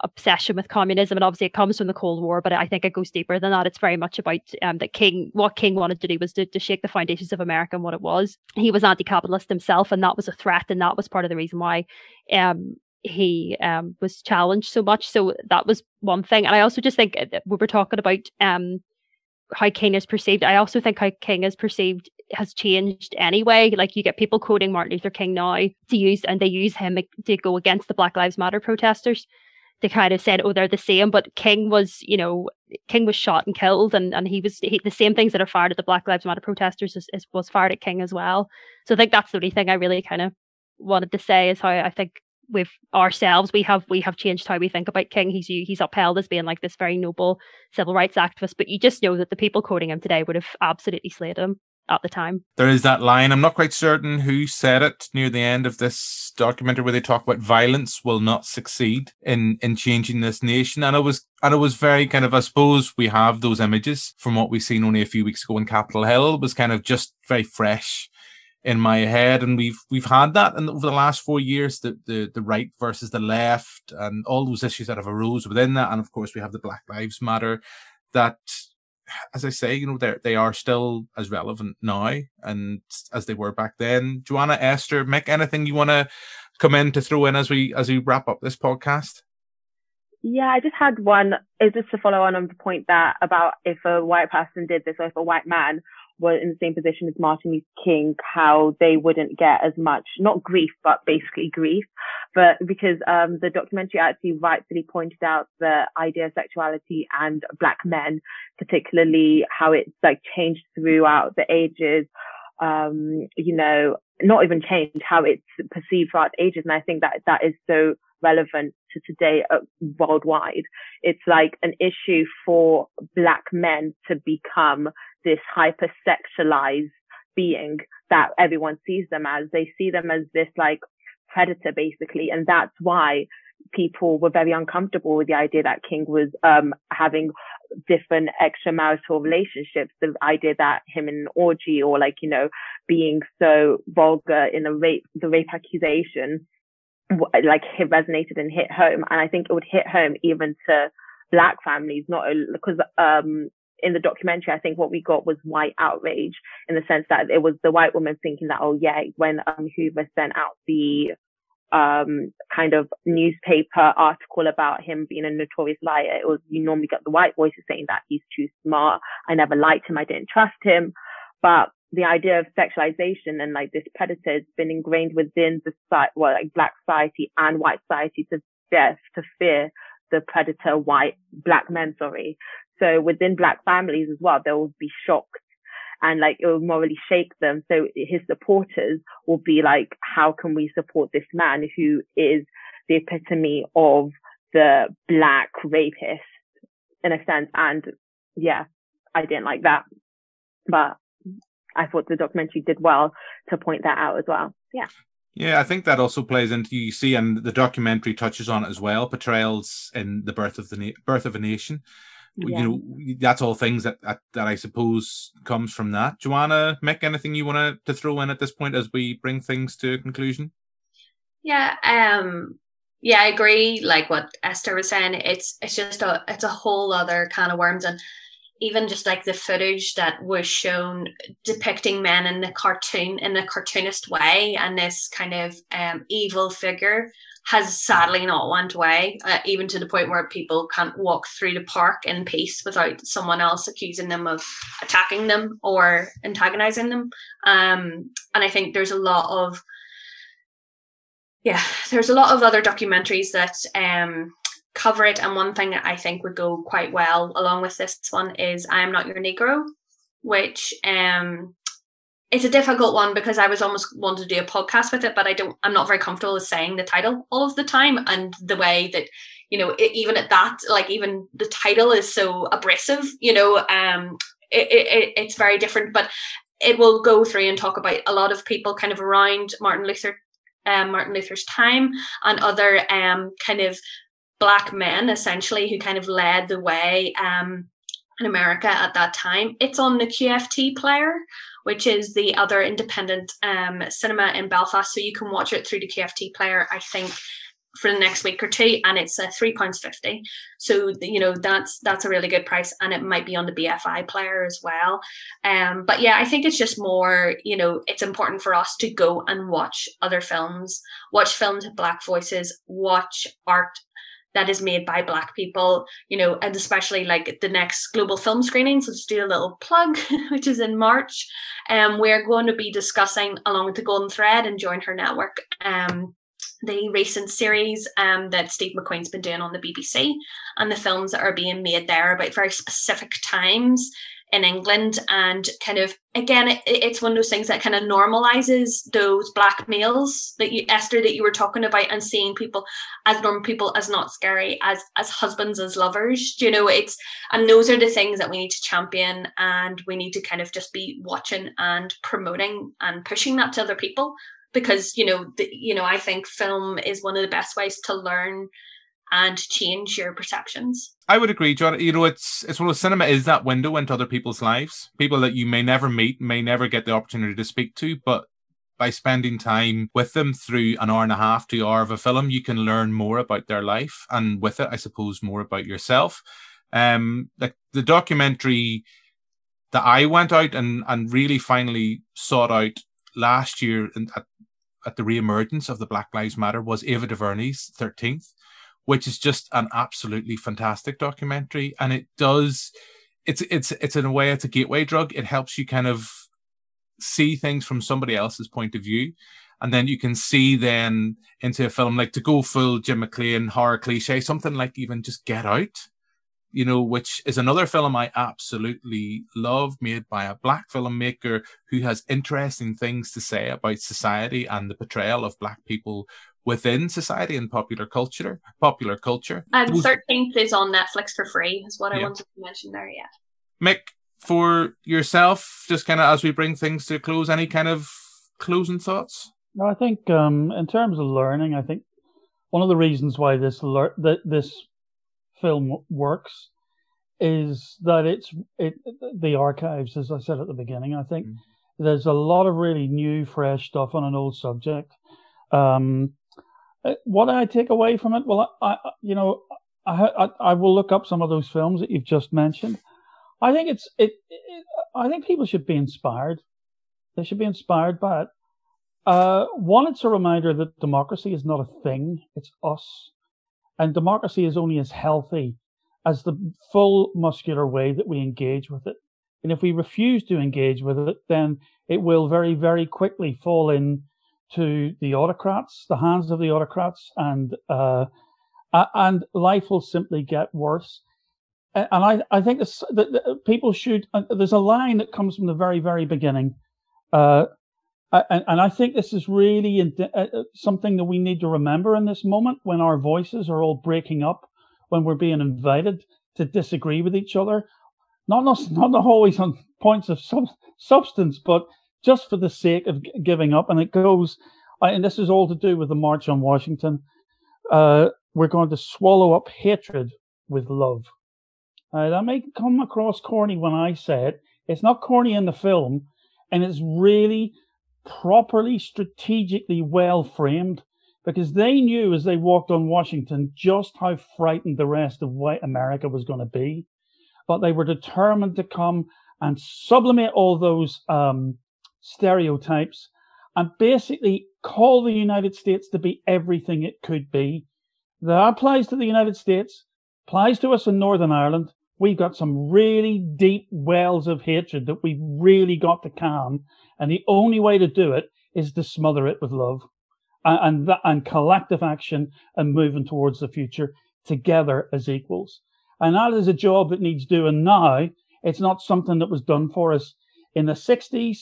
obsession with communism and obviously it comes from the cold war but i think it goes deeper than that. It's very much about um, that king what king wanted to do was to, to shake the foundations of america and what it was. He was anti-capitalist himself and that was a threat and that was part of the reason why um, he um, was challenged so much. So that was one thing. And i also just think uh, we were talking about um, how king is perceived. I also think how king is perceived has changed anyway. Like you get people quoting Martin Luther King now to use, and they use him to go against the Black Lives Matter protesters they kind of said, oh, they're the same. But King was, you know, King was shot and killed, and, and he was he, the same things that are fired at the Black Lives Matter protesters is, is, was fired at King as well. So I think that's the only thing I really kind of wanted to say is how I think with ourselves we have we have changed how we think about King. He's he's upheld as being like this very noble civil rights activist, but you just know that the people quoting him today would have absolutely slayed him at the time. There is that line. I'm not quite certain who said it near the end of this documentary where they talk about violence will not succeed in in changing this nation. And it was and it was very kind of I suppose we have those images from what we've seen only a few weeks ago in Capitol Hill. It was kind of just very fresh in my head and we've we've had that and over the last four years the, the the right versus the left and all those issues that have arose within that and of course we have the black lives matter that as I say, you know, they they are still as relevant now and as they were back then. Joanna, Esther, Mick, anything you want to come in to throw in as we as we wrap up this podcast? Yeah, I just had one. Is this to follow on on the point that about if a white person did this or if a white man? were in the same position as Martin Luther King, how they wouldn't get as much, not grief, but basically grief. But because um, the documentary actually rightfully pointed out the idea of sexuality and black men, particularly how it's like changed throughout the ages. Um, you know, not even changed how it's perceived throughout ages. And I think that that is so relevant to today uh, worldwide. It's like an issue for black men to become this hypersexualized being that everyone sees them as. They see them as this like predator basically. And that's why people were very uncomfortable with the idea that King was um, having different extramarital relationships. The idea that him in an orgy or like, you know, being so vulgar in a rape, the rape accusation, like it resonated and hit home. And I think it would hit home even to black families, not because, um, in the documentary, I think what we got was white outrage in the sense that it was the white woman thinking that, oh yeah, when um, Hoover sent out the um, kind of newspaper article about him being a notorious liar. It was, you normally get the white voices saying that he's too smart. I never liked him. I didn't trust him. But the idea of sexualization and like this predator has been ingrained within the society, well, like black society and white society to death, to fear the predator white, black men, sorry. So within black families as well, they will be shocked and like it will morally shake them. So his supporters will be like, how can we support this man who is the epitome of the black rapist in a sense? And yeah, I didn't like that, but I thought the documentary did well to point that out as well. Yeah. Yeah, I think that also plays into you see, and the documentary touches on it as well. Portrayals in the birth of the na- birth of a nation, yeah. you know that's all things that, that, that I suppose comes from that. Joanna, Mick, anything you want to throw in at this point as we bring things to a conclusion? Yeah, um, yeah, I agree. Like what Esther was saying, it's it's just a it's a whole other kind of worms, and even just like the footage that was shown depicting men in the cartoon in a cartoonist way, and this kind of um, evil figure has sadly not went away, uh, even to the point where people can't walk through the park in peace without someone else accusing them of attacking them or antagonizing them. Um, and I think there's a lot of, yeah, there's a lot of other documentaries that um, cover it. And one thing that I think would go quite well along with this one is I Am Not Your Negro, which um, it's a difficult one because I was almost wanting to do a podcast with it, but I don't. I'm not very comfortable with saying the title all of the time, and the way that you know, it, even at that, like even the title is so abrasive. You know, um, it, it, it's very different, but it will go through and talk about a lot of people kind of around Martin Luther, um, Martin Luther's time, and other um kind of black men essentially who kind of led the way um in America at that time. It's on the QFT player, which is the other independent um, cinema in Belfast. So you can watch it through the QFT player, I think, for the next week or two, and it's uh, three pounds fifty. So you know that's that's a really good price, and it might be on the BFI player as well. Um, but yeah, I think it's just more, you know, it's important for us to go and watch other films, watch films with black voices, watch art that is made by black people you know and especially like the next global film screenings let's do a little plug which is in march and um, we're going to be discussing along with the golden thread and join her network um, the recent series um, that Steve McQueen's been doing on the BBC and the films that are being made there about very specific times in England and kind of again it, it's one of those things that kind of normalizes those black males that you Esther that you were talking about and seeing people as normal people as not scary as as husbands as lovers. You know it's and those are the things that we need to champion and we need to kind of just be watching and promoting and pushing that to other people because you know the, you know I think film is one of the best ways to learn and change your perceptions. I would agree, John. You know, it's it's one of cinema is that window into other people's lives, people that you may never meet, may never get the opportunity to speak to, but by spending time with them through an hour and a half to hour of a film, you can learn more about their life, and with it, I suppose, more about yourself. Um, like the documentary that I went out and and really finally sought out last year at, at the reemergence of the Black Lives Matter was Ava DuVernay's Thirteenth which is just an absolutely fantastic documentary. And it does, it's it's it's in a way it's a gateway drug. It helps you kind of see things from somebody else's point of view. And then you can see then into a film like to go full Jim McLean horror cliche, something like even just Get Out, you know, which is another film I absolutely love, made by a black filmmaker who has interesting things to say about society and the portrayal of black people within society and popular culture. Popular culture. And Thirteenth is on Netflix for free. Is what I wanted to mention there. Yeah. Mick, for yourself, just kind of as we bring things to a close, any kind of closing thoughts? No, I think um, in terms of learning, I think one of the reasons why this lear- that this film works is that it's it the archives, as I said at the beginning. I think mm. there's a lot of really new, fresh stuff on an old subject. Um, what do I take away from it? Well, I, I you know, I, I, I will look up some of those films that you've just mentioned. I think it's it, it I think people should be inspired. They should be inspired by it. Uh, one, it's a reminder that democracy is not a thing; it's us, and democracy is only as healthy as the full muscular way that we engage with it. And if we refuse to engage with it, then it will very, very quickly fall in to the autocrats, the hands of the autocrats, and uh, and life will simply get worse. And I, I think this, that people should. Uh, there's a line that comes from the very, very beginning, uh, and, and, I think this is really uh, uh, something that we need to remember in this moment when our voices are all breaking up, when we're being invited to disagree with each other, not not, not always on points of sub, substance, but just for the sake of giving up. And it goes, and this is all to do with the March on Washington. Uh, we're going to swallow up hatred with love. Uh, that may come across corny when I say it. It's not corny in the film, and it's really properly, strategically well framed because they knew as they walked on Washington just how frightened the rest of white America was going to be. But they were determined to come and sublimate all those um, stereotypes and basically call the United States to be everything it could be. That applies to the United States, applies to us in Northern Ireland. We've got some really deep wells of hatred that we've really got to calm. And the only way to do it is to smother it with love and, and, that, and collective action and moving towards the future together as equals. And that is a job that needs doing now. It's not something that was done for us in the 60s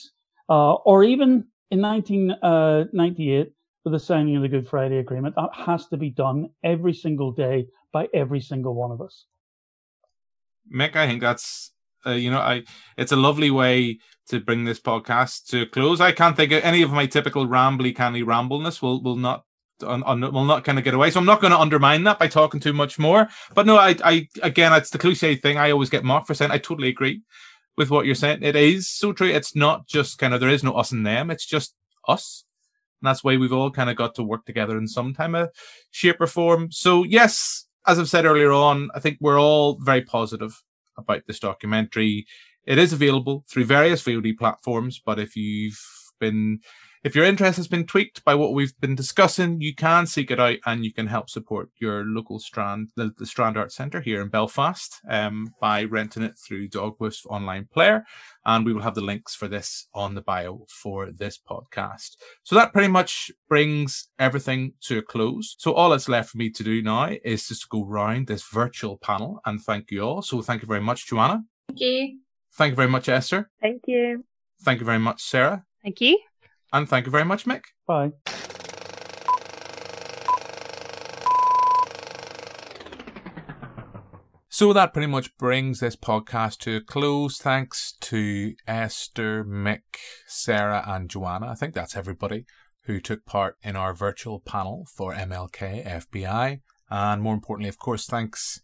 uh, or even in 1998 uh, with the signing of the Good Friday Agreement. That has to be done every single day by every single one of us. Mick, I think that's uh, you know, I it's a lovely way to bring this podcast to a close. I can't think of any of my typical rambly, canny rambleness will will not will not kind of get away. So I'm not going to undermine that by talking too much more. But no, I, I again, it's the cliche thing. I always get mocked for saying. I totally agree with what you're saying. It is so true. It's not just kind of there is no us and them. It's just us. And that's why we've all kind of got to work together in some time of shape or form. So yes, as I've said earlier on, I think we're all very positive about this documentary. It is available through various VOD platforms, but if you've been if your interest has been tweaked by what we've been discussing, you can seek it out and you can help support your local Strand, the, the Strand Art Centre here in Belfast, um, by renting it through Dogwoof online player. And we will have the links for this on the bio for this podcast. So that pretty much brings everything to a close. So all that's left for me to do now is just go round this virtual panel and thank you all. So thank you very much, Joanna. Thank you. Thank you very much, Esther. Thank you. Thank you very much, Sarah. Thank you. And thank you very much, Mick. Bye. So that pretty much brings this podcast to a close. Thanks to Esther, Mick, Sarah, and Joanna. I think that's everybody who took part in our virtual panel for MLK FBI. And more importantly, of course, thanks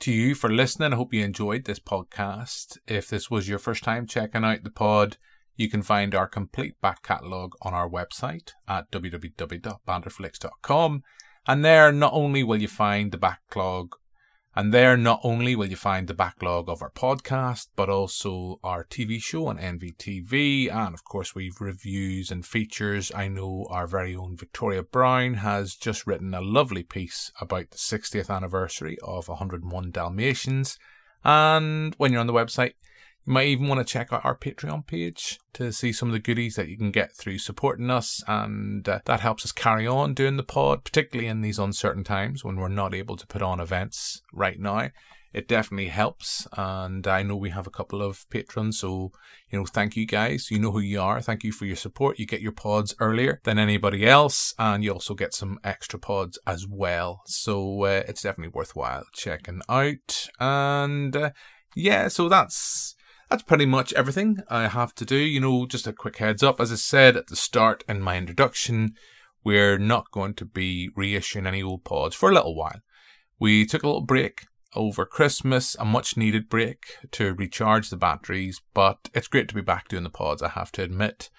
to you for listening. I hope you enjoyed this podcast. If this was your first time checking out the pod, you can find our complete back catalogue on our website at www.banterflix.com. And there, not only will you find the backlog and there, not only will you find the backlog of our podcast, but also our TV show on NVTV. And of course, we've reviews and features. I know our very own Victoria Brown has just written a lovely piece about the 60th anniversary of 101 Dalmatians. And when you're on the website, you might even want to check out our Patreon page to see some of the goodies that you can get through supporting us. And uh, that helps us carry on doing the pod, particularly in these uncertain times when we're not able to put on events right now it definitely helps. And I know we have a couple of patrons, so you know, thank you guys. You know who you are. Thank you for your support. You get your pods earlier than anybody else, and you also get some extra pods as well. So uh, it's definitely worthwhile checking out. And uh, yeah, so that's that's pretty much everything I have to do. You know, just a quick heads up. As I said at the start in my introduction, we're not going to be reissuing any old pods for a little while. We took a little break over Christmas, a much needed break to recharge the batteries, but it's great to be back doing the pods, I have to admit.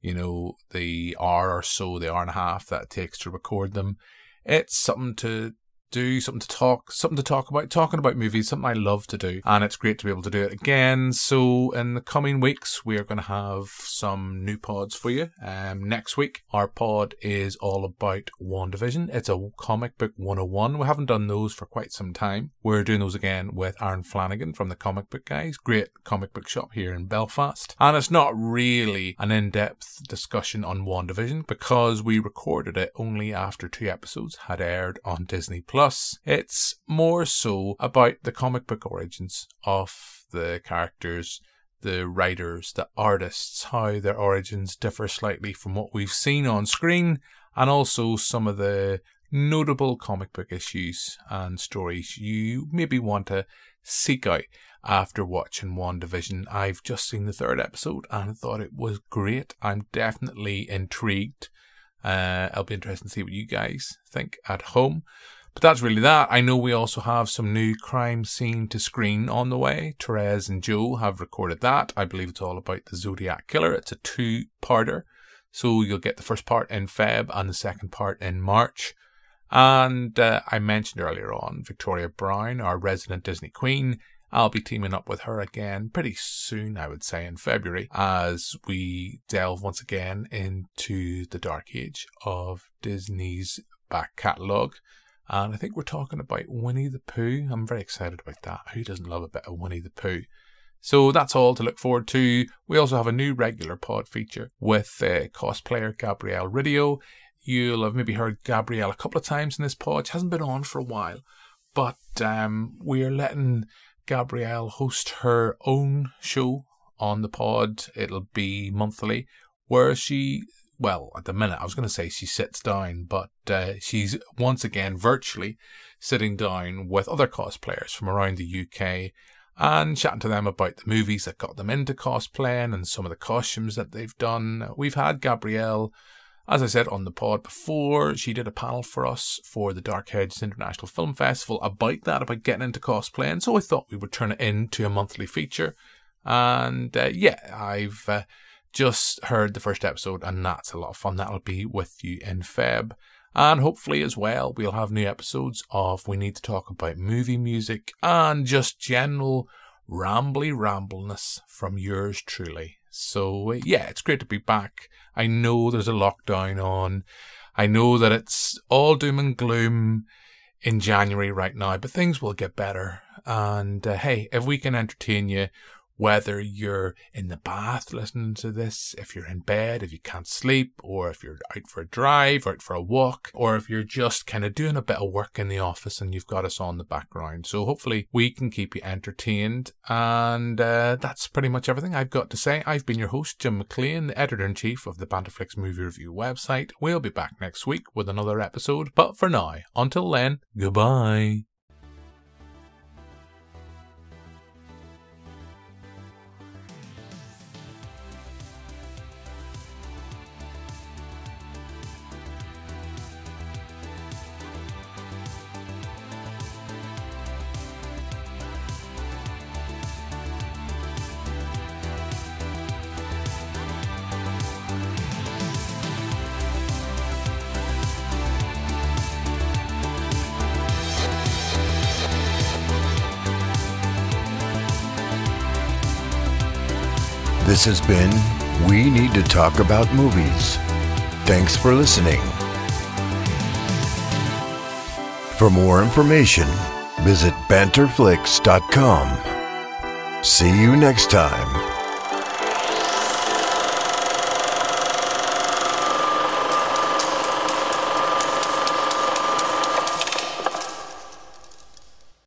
You know, the hour or so, the hour and a half that it takes to record them, it's something to do, something to talk, something to talk about, talking about movies, something I love to do. And it's great to be able to do it again. So in the coming weeks, we are going to have some new pods for you. Um, next week, our pod is all about WandaVision. It's a comic book 101. We haven't done those for quite some time. We're doing those again with Aaron Flanagan from the Comic Book Guys. Great comic book shop here in Belfast. And it's not really an in-depth discussion on WandaVision because we recorded it only after two episodes had aired on Disney Plus. Plus, it's more so about the comic book origins of the characters, the writers, the artists, how their origins differ slightly from what we've seen on screen, and also some of the notable comic book issues and stories you maybe want to seek out after watching WandaVision. I've just seen the third episode and thought it was great. I'm definitely intrigued. Uh, it'll be interesting to see what you guys think at home. But that's really that. I know we also have some new crime scene to screen on the way. Therese and Joe have recorded that. I believe it's all about the Zodiac Killer. It's a two parter. So you'll get the first part in Feb and the second part in March. And uh, I mentioned earlier on Victoria Brown, our resident Disney Queen. I'll be teaming up with her again pretty soon, I would say, in February, as we delve once again into the dark age of Disney's back catalogue. And I think we're talking about Winnie the Pooh. I'm very excited about that. Who doesn't love a bit of Winnie the Pooh? So that's all to look forward to. We also have a new regular pod feature with uh, cosplayer Gabrielle Ridio. You'll have maybe heard Gabrielle a couple of times in this pod. She hasn't been on for a while, but um, we're letting Gabrielle host her own show on the pod. It'll be monthly, where she well, at the minute, I was going to say she sits down, but uh, she's once again virtually sitting down with other cosplayers from around the UK and chatting to them about the movies that got them into cosplaying and some of the costumes that they've done. We've had Gabrielle, as I said, on the pod before. She did a panel for us for the Dark Hedges International Film Festival about that, about getting into cosplaying. So I thought we would turn it into a monthly feature. And uh, yeah, I've. Uh, just heard the first episode, and that's a lot of fun. That'll be with you in Feb. And hopefully, as well, we'll have new episodes of We Need to Talk About Movie Music and just general rambly rambleness from yours truly. So, yeah, it's great to be back. I know there's a lockdown on. I know that it's all doom and gloom in January right now, but things will get better. And uh, hey, if we can entertain you whether you're in the bath listening to this, if you're in bed, if you can't sleep, or if you're out for a drive, out for a walk, or if you're just kind of doing a bit of work in the office and you've got us on the background. So hopefully we can keep you entertained. And uh, that's pretty much everything I've got to say. I've been your host, Jim McLean, the editor in chief of the Banterflix Movie Review website. We'll be back next week with another episode. But for now, until then, goodbye. Has been We Need to Talk About Movies. Thanks for listening. For more information, visit banterflix.com. See you next time